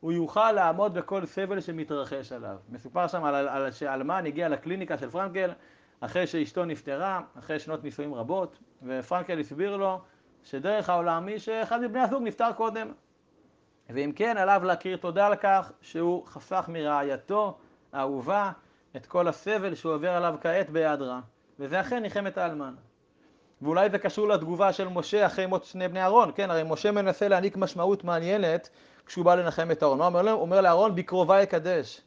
הוא יוכל לעמוד בכל סבל שמתרחש עליו. מסופר שם על, על, שאלמן הגיע לקליניקה של פרנקל אחרי שאשתו נפטרה, אחרי שנות נישואים רבות, ופרנקל הסביר לו שדרך העולם היא שאחד מבני הזוג נפטר קודם. ואם כן, עליו להכיר תודה על כך שהוא חסך מרעייתו האהובה את כל הסבל שהוא עובר עליו כעת בהיעדרה. וזה אכן ניחם את האלמן. ואולי זה קשור לתגובה של משה אחרי מות שני בני אהרון, כן, הרי משה מנסה להעניק משמעות מעניינת כשהוא בא לנחם את אהרון. הוא אומר, לאהרון, בקרובה יקדש.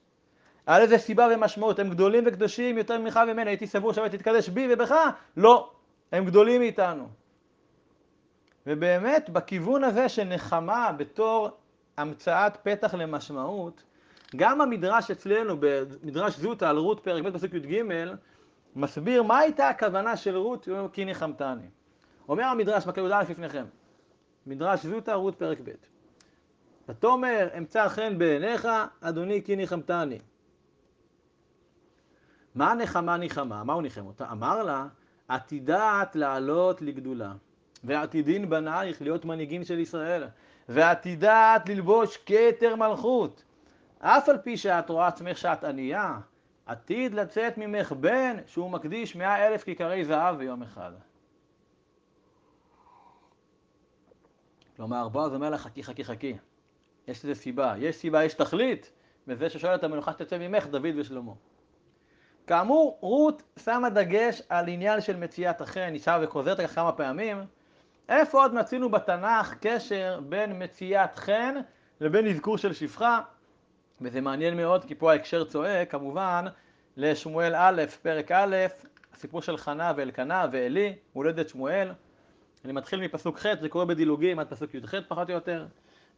היה לזה סיבה ומשמעות, הם גדולים וקדושים יותר ממך וממני, הייתי סבור שווה תתקדש בי ובך? לא, הם גדולים מאיתנו. ובאמת, בכיוון הזה של נחמה בתור המצאת פתח למשמעות, גם המדרש אצלנו, במדרש זוטה על רות פרק ב' פסוק י"ג, מסביר מה הייתה הכוונה של רות, כי ניחמתני. אומר המדרש, מקל י"א לפניכם, מדרש זוטה, רות פרק ב'. ותאמר אמצא חן בעיניך, אדוני כי ניחמתני. מה נחמה ניחמה? מה הוא ניחם אותה? אמר לה, עתידת לעלות לגדולה, ועתידין בנייך להיות מנהיגים של ישראל, ועתידת ללבוש כתר מלכות. אף על פי שאת רואה עצמך שאת ענייה, עתיד לצאת ממך בן שהוא מקדיש מאה אלף כיכרי זהב ביום אחד. כלומר, בועז אומר לך, חכי, חכי, חכי. יש לזה סיבה. יש סיבה, יש תכלית בזה ששואל את המנוחה שתצא ממך, דוד ושלמה. כאמור, רות שמה דגש על עניין של מציאת החן, היא שמה וחוזרת לכך כמה פעמים. איפה עוד מצינו בתנ"ך קשר בין מציאת חן לבין אזכור של שפחה? וזה מעניין מאוד, כי פה ההקשר צועק, כמובן, לשמואל א', פרק א', הסיפור של חנה ואלקנה ועלי, הולדת שמואל. אני מתחיל מפסוק ח', זה קורה בדילוגים עד פסוק י"ח פחות או יותר.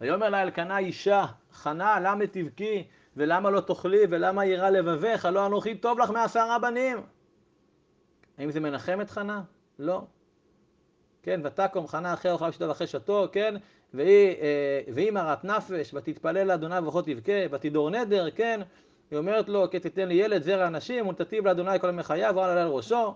ויאמר לה אלקנה אישה, חנה, למה תבכי, ולמה לא תאכלי, ולמה יירא לבבך, הלא אנוכי טוב לך מעשרה בנים. האם זה מנחם את חנה? לא. כן, ותקום חנה אחרי אוכל שתו אחרי שתו, כן, והיא, אה, והיא מרת נפש, ותתפלל לאדוני ובכל תבכה, ותדור נדר, כן, היא אומרת לו, כי תיתן לי ילד זרע נשים, ונתתיו לאדוני כל ימי חייו, ועלה על ראשו.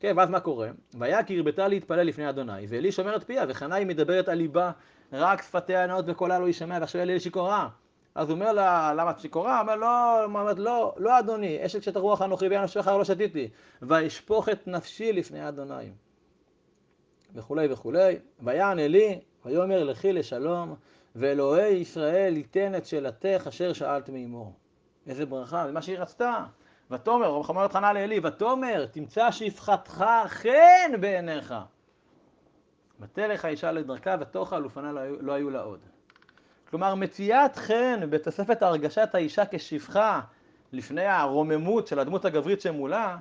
כן, ואז מה קורה? והיה כי הרבתה להתפלל לפני אדוני, ואלי שומרת פיה, וחנה היא מדברת על ליבה, רק שפתיה נאות וקולה לא יישמע, ועכשיו אלי שיכורה. אז הוא אומר לה, למה את שיכורה? אומר, לא, אומרת, לא, לא אדוני, אשת שאת הרוח אנוכי ואין נפשך לא שתיתי, ואשפוך את נפשי לפני אדוני. וכולי וכולי. ויען אלי, ויאמר לכי לשלום, ואלוהי ישראל ייתן את שאלתך אשר שאלת מאמור. איזה ברכה, זה מה שהיא רצתה. ותאמר, רב חמור חנה לעלי, ותאמר, תמצא שפחתך חן בעיניך. ותלך האישה לדרכה, ותאכל ופניה לא, לא היו לה עוד. כלומר, מציאת חן בתוספת הרגשת האישה כשפחה לפני הרוממות של הדמות הגברית שמולה,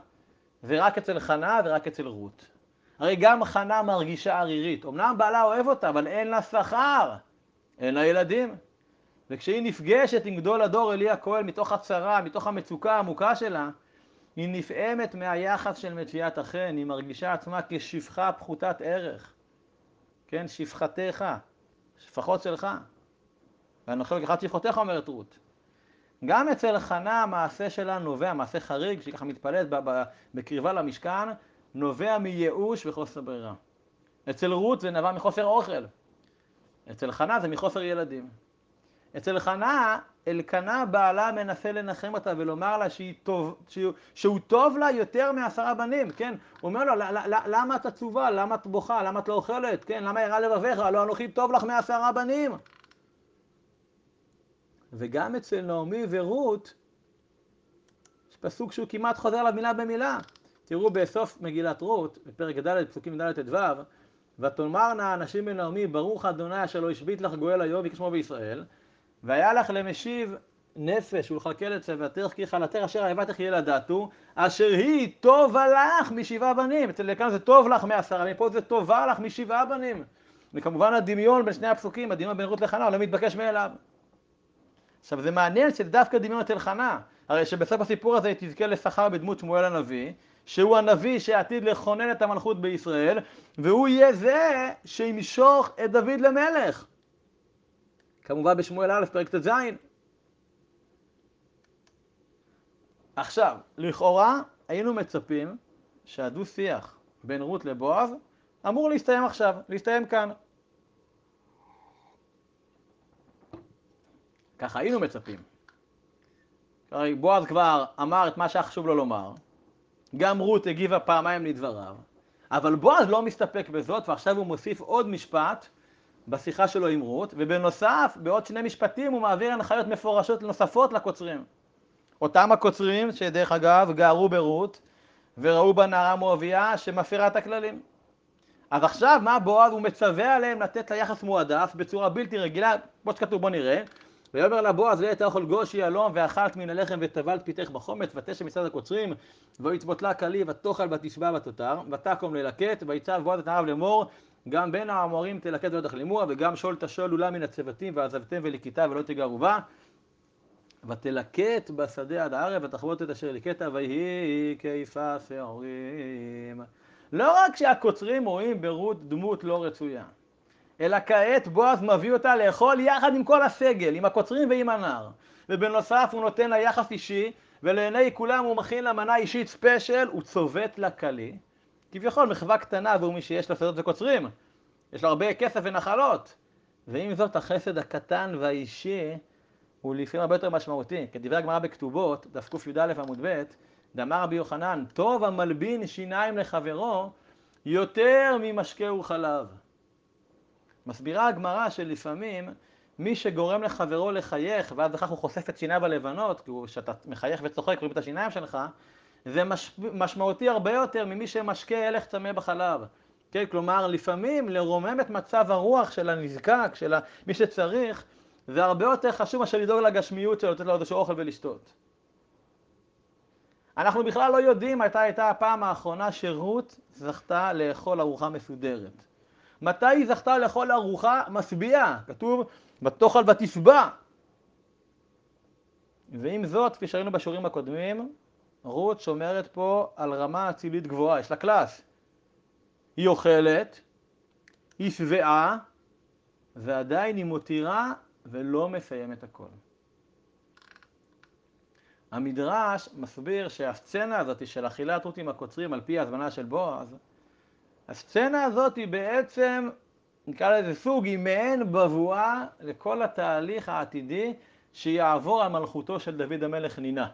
זה רק אצל חנה ורק אצל רות. הרי גם חנה מרגישה ערירית. אמנם בעלה אוהב אותה, אבל אין לה שכר, אין לה ילדים. וכשהיא נפגשת עם גדול הדור אלי הכהן מתוך הצרה, מתוך המצוקה העמוקה שלה, היא נפעמת מהיחס של מציאת החן, היא מרגישה עצמה כשפחה פחותת ערך. כן, שפחתך, שפחות שלך. ואנוכי לקחת שפחותיך, אומרת רות. גם אצל חנה המעשה שלה נובע, מעשה חריג, שהיא ככה מתפלאת בקרבה למשכן, נובע מייאוש וחוסר ברירה. אצל רות זה נבע מחוסר אוכל. אצל חנה זה מחוסר ילדים. אצל חנה, אלקנה בעלה מנסה לנחם אותה ולומר לה שהיא טוב, שהוא, שהוא טוב לה יותר מעשרה בנים, כן? הוא אומר לו, למה את עצובה? למה את בוכה? למה את לא אוכלת? כן? למה ירא לבביך? הלא אנוכי טוב לך מעשרה בנים. וגם אצל נעמי ורות, יש פסוק שהוא כמעט חוזר עליו מילה במילה. תראו בסוף מגילת רות, בפרק ד', פסוקים ד' ט"ו, ותאמרנה הנשים בנעמי, ברוך אדוני אשר לא השבית לך גואל היום וכשמו בישראל, והיה לך למשיב נפש ולכלכל את צוותך כי חלתך אשר אהבתך ילדתו, אשר היא טובה לך משבעה בנים. אצל כאן זה טוב לך מעשרה, מפה זה טובה לך משבעה בנים. וכמובן הדמיון בין שני הפסוקים, הדמיון בין רות לחנה, לא מתבקש מאליו. עכשיו זה מעניין שזה דווקא דמיון אצל חנה, הרי שבסוף הסיפור הזה היא תזכה לשכר בדמות שמואל הנביא, שהוא הנביא שעתיד לכונן את המלכות בישראל, והוא יהיה זה שימשוך את דוד למלך. כמובן בשמואל א', פרק ט"ז. עכשיו, לכאורה היינו מצפים שהדו-שיח בין רות לבועז אמור להסתיים עכשיו, להסתיים כאן. ככה היינו מצפים. בועז כבר אמר את מה שהיה חשוב לו לומר, גם רות הגיבה פעמיים לדבריו, אבל בועז לא מסתפק בזאת, ועכשיו הוא מוסיף עוד משפט בשיחה שלו עם רות, ובנוסף, בעוד שני משפטים הוא מעביר הנחיות מפורשות נוספות לקוצרים. אותם הקוצרים, שדרך אגב גרו ברות, וראו בה נערה מואביה שמפרה את הכללים. אז עכשיו מה בועז? הוא מצווה עליהם לתת לה יחס מועדף בצורה בלתי רגילה, כמו שכתוב בוא נראה. ויאמר לה בועז ואת תאכל גושי יהלום ואכלת מן הלחם וטבלת פיתך בחומץ ותשב מצד הקוצרים ויצבות לה כלי ותאכל ותשבע ותותר ותקום ללקט ויצב בועז את נעריו לאמור גם בין האמורים תלקט ולא תחלימוה וגם שול תשול אולה מן הצוותים ועזבתם ולקיטה ולא תגערו בה ותלקט בשדה עד הערב ותחבוט את אשר ליקטה ויהי כיפה שעורים. לא רק שהקוצרים רואים ברות דמות לא רצויה אלא כעת בועז מביא אותה לאכול יחד עם כל הסגל, עם הקוצרים ועם הנער. ובנוסף הוא נותן לה יחס אישי, ולעיני כולם הוא מכין לה מנה אישית ספיישל, הוא צובט לה כלי. כביכול מחווה קטנה עבור מי שיש לה שדות וקוצרים. יש לו הרבה כסף ונחלות. ועם זאת החסד הקטן והאישי הוא לפעמים הרבה יותר משמעותי. כדברי הגמרא בכתובות, דף קי"א עמוד ב', דאמר רבי יוחנן, טוב המלבין שיניים לחברו יותר ממשקה וחלב. מסבירה הגמרא שלפעמים מי שגורם לחברו לחייך, ואז בכך הוא חושף את שיניו הלבנות, כי כשאתה מחייך וצוחק, רואים את השיניים שלך, זה מש... משמעותי הרבה יותר ממי שמשקה הלך צמא בחלב. כן, כלומר, לפעמים לרומם את מצב הרוח של הנזקק, של מי שצריך, זה הרבה יותר חשוב מאשר לדאוג לגשמיות שלו, לתת לו איזשהו אוכל ולשתות. אנחנו בכלל לא יודעים מתי הייתה הפעם האחרונה שרות זכתה לאכול ארוחה מסודרת. מתי היא זכתה לאכול ארוחה משביעה? כתוב בתאכל ותשבע. ועם זאת, כפי שראינו בשיעורים הקודמים, רות שומרת פה על רמה אצילית גבוהה, יש לה קלאס. היא אוכלת, היא שבעה, ועדיין היא מותירה ולא מסיימת הכל. המדרש מסביר שהסצנה הזאת של אכילת רות עם הקוצרים על פי הזמנה של בועז, הסצנה הזאת היא בעצם, נקרא לזה סוג, היא מעין בבואה לכל התהליך העתידי שיעבור על מלכותו של דוד המלך נינה.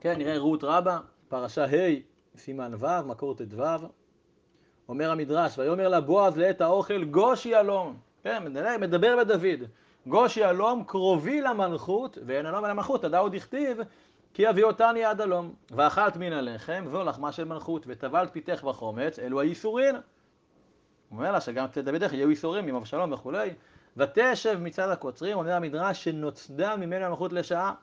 כן, נראה רות רבה, פרשה ה', סימן ו', מקור ט"ו. אומר המדרש, ויאמר לה בועז לעת האוכל גוש יהלום. כן, מדבר בדוד. גוש יהלום קרובי למלכות, ואין הלום אל המלכות, עוד הכתיב, כי אביא אותני עד הלום. ואכלת מן הלחם, זו לחמה של מלכות, וטבלת פיתך בחומץ, אלו הייסורין. הוא אומר לה שגם אצל דודך יהיו ייסורים עם אבשלום וכולי. ותשב מצד הקוצרים, אומר המדרש, שנוצדה ממנו המלכות לשעה.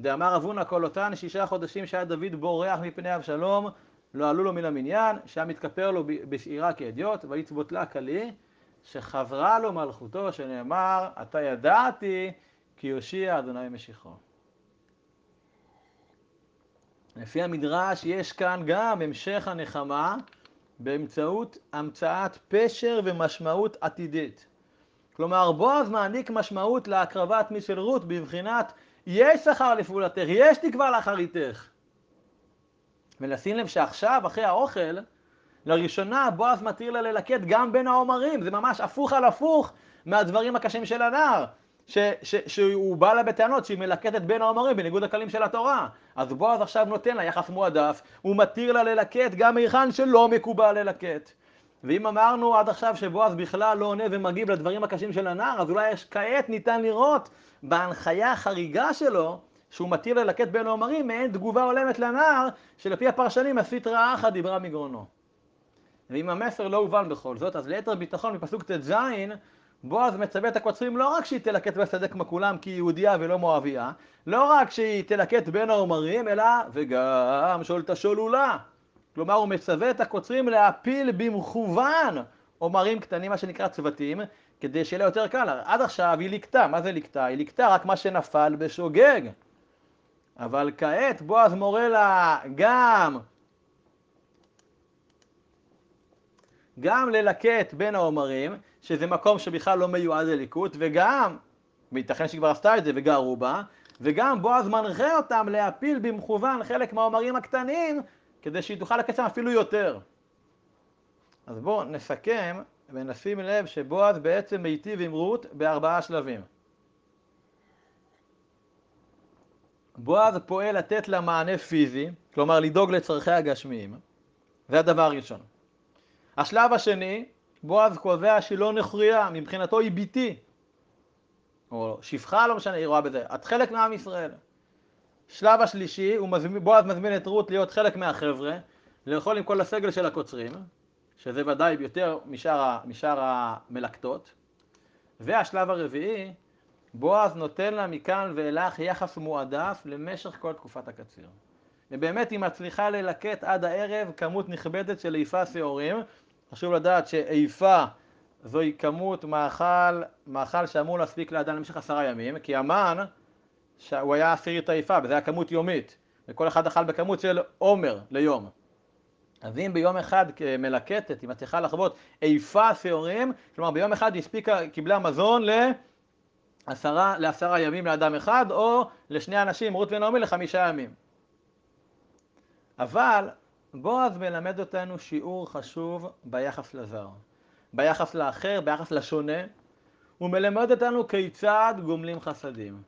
דאמר אבונה כל אותן שישה חודשים שהיה דוד בורח מפני אבשלום, לא עלו לו מן המניין, שהיה מתכפר לו בשעירה כאדיוט, ויצבות לה כלי, שחברה לו מלכותו, שנאמר, אתה ידעתי כי יושיע אדוני משיחו. לפי המדרש יש כאן גם המשך הנחמה באמצעות המצאת פשר ומשמעות עתידית. כלומר, בועז מעניק משמעות להקרבת מי של רות בבחינת יש שכר לפעולתך, יש תקווה לאחריתך. ולשים לב שעכשיו, אחרי האוכל, לראשונה בועז מתיר לה ללקט גם בין העומרים, זה ממש הפוך על הפוך מהדברים הקשים של הנער, ש, ש, שהוא בא לה בטענות שהיא מלקטת בין העומרים בניגוד הכללים של התורה. אז בועז עכשיו נותן לה יחס מועדף, הוא מתיר לה ללקט גם היכן שלא מקובל ללקט. ואם אמרנו עד עכשיו שבועז בכלל לא עונה ומגיב לדברים הקשים של הנער, אז אולי כעת ניתן לראות בהנחיה החריגה שלו, שהוא מתיר ללקט בין העומרים, מעין תגובה הולמת לנער, שלפי הפרשנים הסית רעה אחת דיברה מגרונו. ואם המסר לא הובן בכל זאת, אז ליתר ביטחון מפסוק ט"ז, בועז מצווה את הקוצרים לא רק שהיא תלקט בשדה כמו כולם כי היא יהודייה ולא מואביה, לא רק שהיא תלקט בין העומרים, אלא וגם שולטה שולולה. כלומר, הוא מצווה את הקוצרים להפיל במכוון עומרים קטנים, מה שנקרא צוותים, כדי שיהיה לה יותר קל. עד עכשיו היא ליקטה, מה זה ליקטה? היא ליקטה רק מה שנפל בשוגג. אבל כעת בועז מורה לה גם גם ללקט בין העומרים, שזה מקום שבכלל לא מיועד לליקוט, וגם, וייתכן שהיא כבר עשתה את זה וגרו בה, וגם בועז מנחה אותם להפיל במכוון חלק מהעומרים הקטנים, כדי שהיא תוכל שם אפילו יותר. אז בואו נסכם ונשים לב שבועז בעצם מיטיב עם רות בארבעה שלבים. בועז פועל לתת לה מענה פיזי, כלומר לדאוג לצרכי הגשמיים, זה הדבר הראשון. השלב השני, בועז קובע שהיא לא נכרייה, מבחינתו היא ביתי. או שפחה, לא משנה, היא רואה בזה. את חלק מעם ישראל. שלב השלישי, מזמין, בועז מזמין את רות להיות חלק מהחבר'ה, לאכול עם כל הסגל של הקוצרים, שזה ודאי יותר משאר, משאר המלקטות. והשלב הרביעי, בועז נותן לה מכאן ואילך יחס מועדף למשך כל תקופת הקציר. ובאמת היא מצליחה ללקט עד הערב כמות נכבדת של איפה שעורים. חשוב לדעת שאיפה זוהי כמות מאכל, מאכל שאמור להספיק לאדם למשך עשרה ימים, כי המן, הוא היה עשירית האיפה, וזו הייתה כמות יומית, וכל אחד אכל בכמות של עומר ליום. אז אם ביום אחד מלקטת, היא מצליחה לחוות איפה שעורים, כלומר ביום אחד היא הספיקה, קיבלה מזון לעשרה, לעשרה ימים לאדם אחד, או לשני אנשים, רות ונעמי, לחמישה ימים. אבל בועז מלמד אותנו שיעור חשוב ביחס לזר. ביחס לאחר, ביחס לשונה. הוא מלמד אותנו כיצד גומלים חסדים.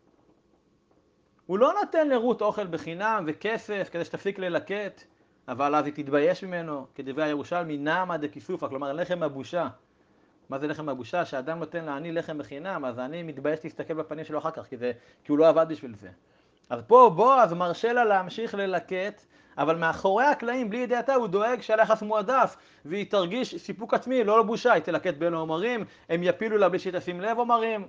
הוא לא נותן לרות אוכל בחינם וכסף כדי שתפסיק ללקט, אבל אז היא תתבייש ממנו, כדברי הירושלמי, נעמא דכיסופא, כלומר לחם הבושה. מה זה לחם הבושה? שאדם נותן לעני לחם בחינם, אז אני מתבייש להסתכל בפנים שלו אחר כך, כי, זה, כי הוא לא עבד בשביל זה. אז פה בועז מרשה לה להמשיך ללקט, אבל מאחורי הקלעים, בלי ידיעתה, הוא דואג שהיחס מועדף, והיא תרגיש סיפוק עצמי, לא לבושה, היא תלקט בין העומרים, הם יפילו לה בלי שהיא תשים לב עומרים.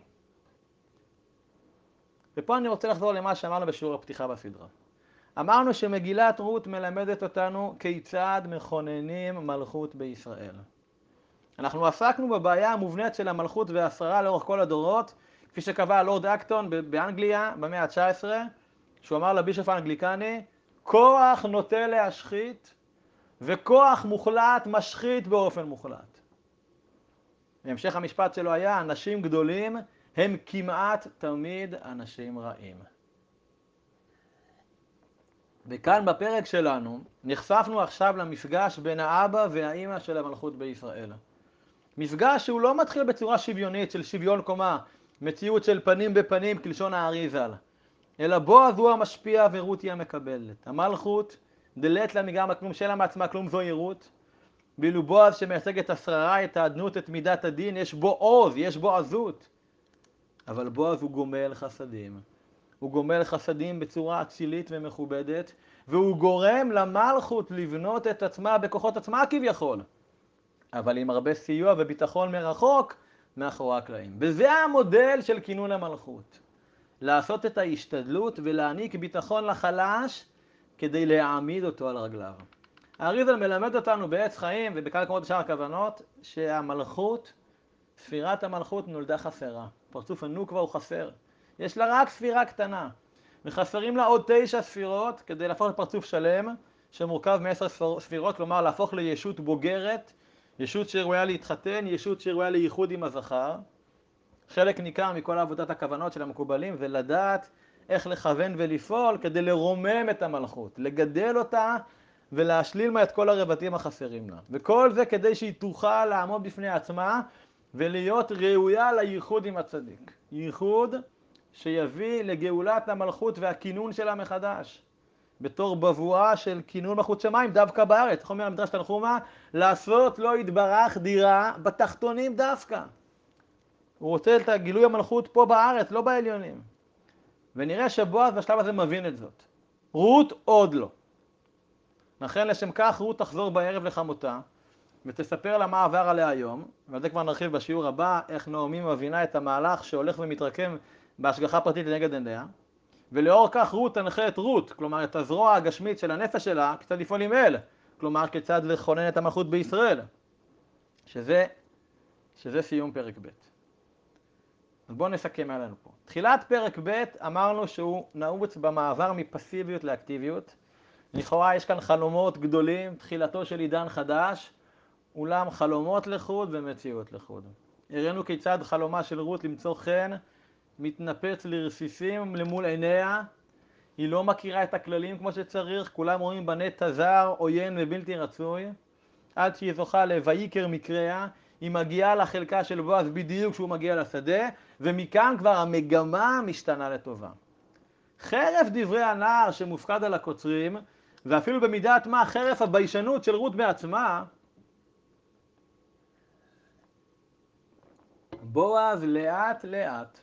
ופה אני רוצה לחזור למה שאמרנו בשיעור הפתיחה בסדרה. אמרנו שמגילת רות מלמדת אותנו כיצד מכוננים מלכות בישראל. אנחנו עסקנו בבעיה המובנית של המלכות והשררה לאורך כל הדורות, כפי שקבע הלורד אקטון באנגליה במאה ה-19, שהוא אמר לבישוף האנגליקני, כוח נוטה להשחית וכוח מוחלט משחית באופן מוחלט. והמשך המשפט שלו היה, אנשים גדולים הם כמעט תמיד אנשים רעים. וכאן בפרק שלנו נחשפנו עכשיו למפגש בין האבא והאימא של המלכות בישראל. מפגש שהוא לא מתחיל בצורה שוויונית של שוויון קומה, מציאות של פנים בפנים כלשון הארי ז"ל, אלא בועז הוא המשפיע ורות היא המקבלת. המלכות דלת לה מגרמה כלום, שאלה מעצמה כלום זוהי רות, ואילו בועז שמייצג את השררה, את האדנות, את מידת הדין, יש בו עוז, יש בו עזות. אבל בועז הוא גומל חסדים. הוא גומל חסדים בצורה אצילית ומכובדת, והוא גורם למלכות לבנות את עצמה בכוחות עצמה כביכול, אבל עם הרבה סיוע וביטחון מרחוק מאחורי הקלעים. וזה המודל של כינון המלכות. לעשות את ההשתדלות ולהעניק ביטחון לחלש כדי להעמיד אותו על רגליו. האריזל מלמד אותנו בעץ חיים ובכמה מקומות בשאר הכוונות שהמלכות, ספירת המלכות נולדה חסרה. פרצוף הנוקבה הוא חסר. יש לה רק ספירה קטנה. וחסרים לה עוד תשע ספירות כדי להפוך לפרצוף שלם שמורכב מעשר ספירות, כלומר להפוך לישות בוגרת, ישות שראויה להתחתן, ישות שראויה לייחוד עם הזכר. חלק ניכר מכל עבודת הכוונות של המקובלים זה לדעת איך לכוון ולפעול כדי לרומם את המלכות, לגדל אותה ולהשליל מה את כל הרבטים החסרים לה. וכל זה כדי שהיא תוכל לעמוד בפני עצמה ולהיות ראויה לייחוד עם הצדיק. ייחוד שיביא לגאולת המלכות והכינון שלה מחדש. בתור בבואה של כינון מלכות שמיים דווקא בארץ. איך אומר המדרש תנחומה? לעשות לא יתברך דירה בתחתונים דווקא. הוא רוצה את גילוי המלכות פה בארץ, לא בעליונים. ונראה שבועז בשלב הזה מבין את זאת. רות עוד לא. לכן לשם כך רות תחזור בערב לחמותה ותספר לה מה עבר עליה היום, ועל זה כבר נרחיב בשיעור הבא, איך נעמי מבינה את המהלך שהולך ומתרקם בהשגחה פרטית לנגד עיניה, ולאור כך רות תנחה את רות, כלומר את הזרוע הגשמית של הנפש שלה, כיצד לפעול עם אל, כלומר כיצד לכונן את המלכות בישראל, שזה, שזה סיום פרק ב'. אז בואו נסכם מה לנו פה. תחילת פרק ב' אמרנו שהוא נעוץ במעבר מפסיביות לאקטיביות. לכאורה יש כאן חלומות גדולים, תחילתו של עידן חדש, אולם חלומות לחוד ומציאות לחוד. הראינו כיצד חלומה של רות למצוא חן מתנפץ לרסיסים למול עיניה, היא לא מכירה את הכללים כמו שצריך, כולם רואים בנט הזר, עוין ובלתי רצוי, עד שהיא זוכה ל"ויקר מקריה", היא מגיעה לחלקה של בועז בדיוק כשהוא מגיע לשדה, ומכאן כבר המגמה משתנה לטובה. חרף דברי הנער שמופקד על הקוצרים, ואפילו במידת מה חרף הביישנות של רות בעצמה, בועז לאט לאט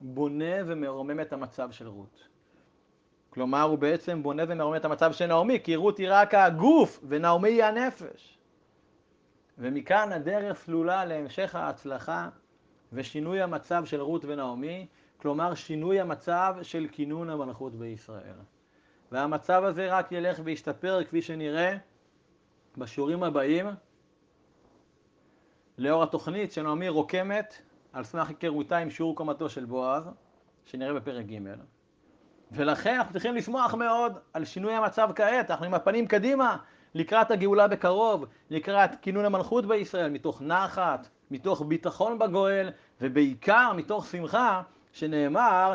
בונה ומרומם את המצב של רות. כלומר, הוא בעצם בונה ומרומם את המצב של נעמי, כי רות היא רק הגוף ונעמי היא הנפש. ומכאן הדרך סלולה להמשך ההצלחה ושינוי המצב של רות ונעמי, כלומר שינוי המצב של כינון המלכות בישראל. והמצב הזה רק ילך וישתפר כפי שנראה בשיעורים הבאים, לאור התוכנית שנעמי רוקמת על סמך היכרותה עם שיעור קומתו של בועז, שנראה בפרק ג', ולכן אנחנו צריכים לשמוח מאוד על שינוי המצב כעת, אנחנו עם הפנים קדימה לקראת הגאולה בקרוב, לקראת כינון המלכות בישראל, מתוך נחת, מתוך ביטחון בגואל, ובעיקר מתוך שמחה, שנאמר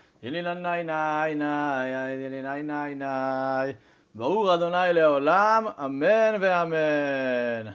הילילנאי ברור אדוני לעולם, אמן ואמן.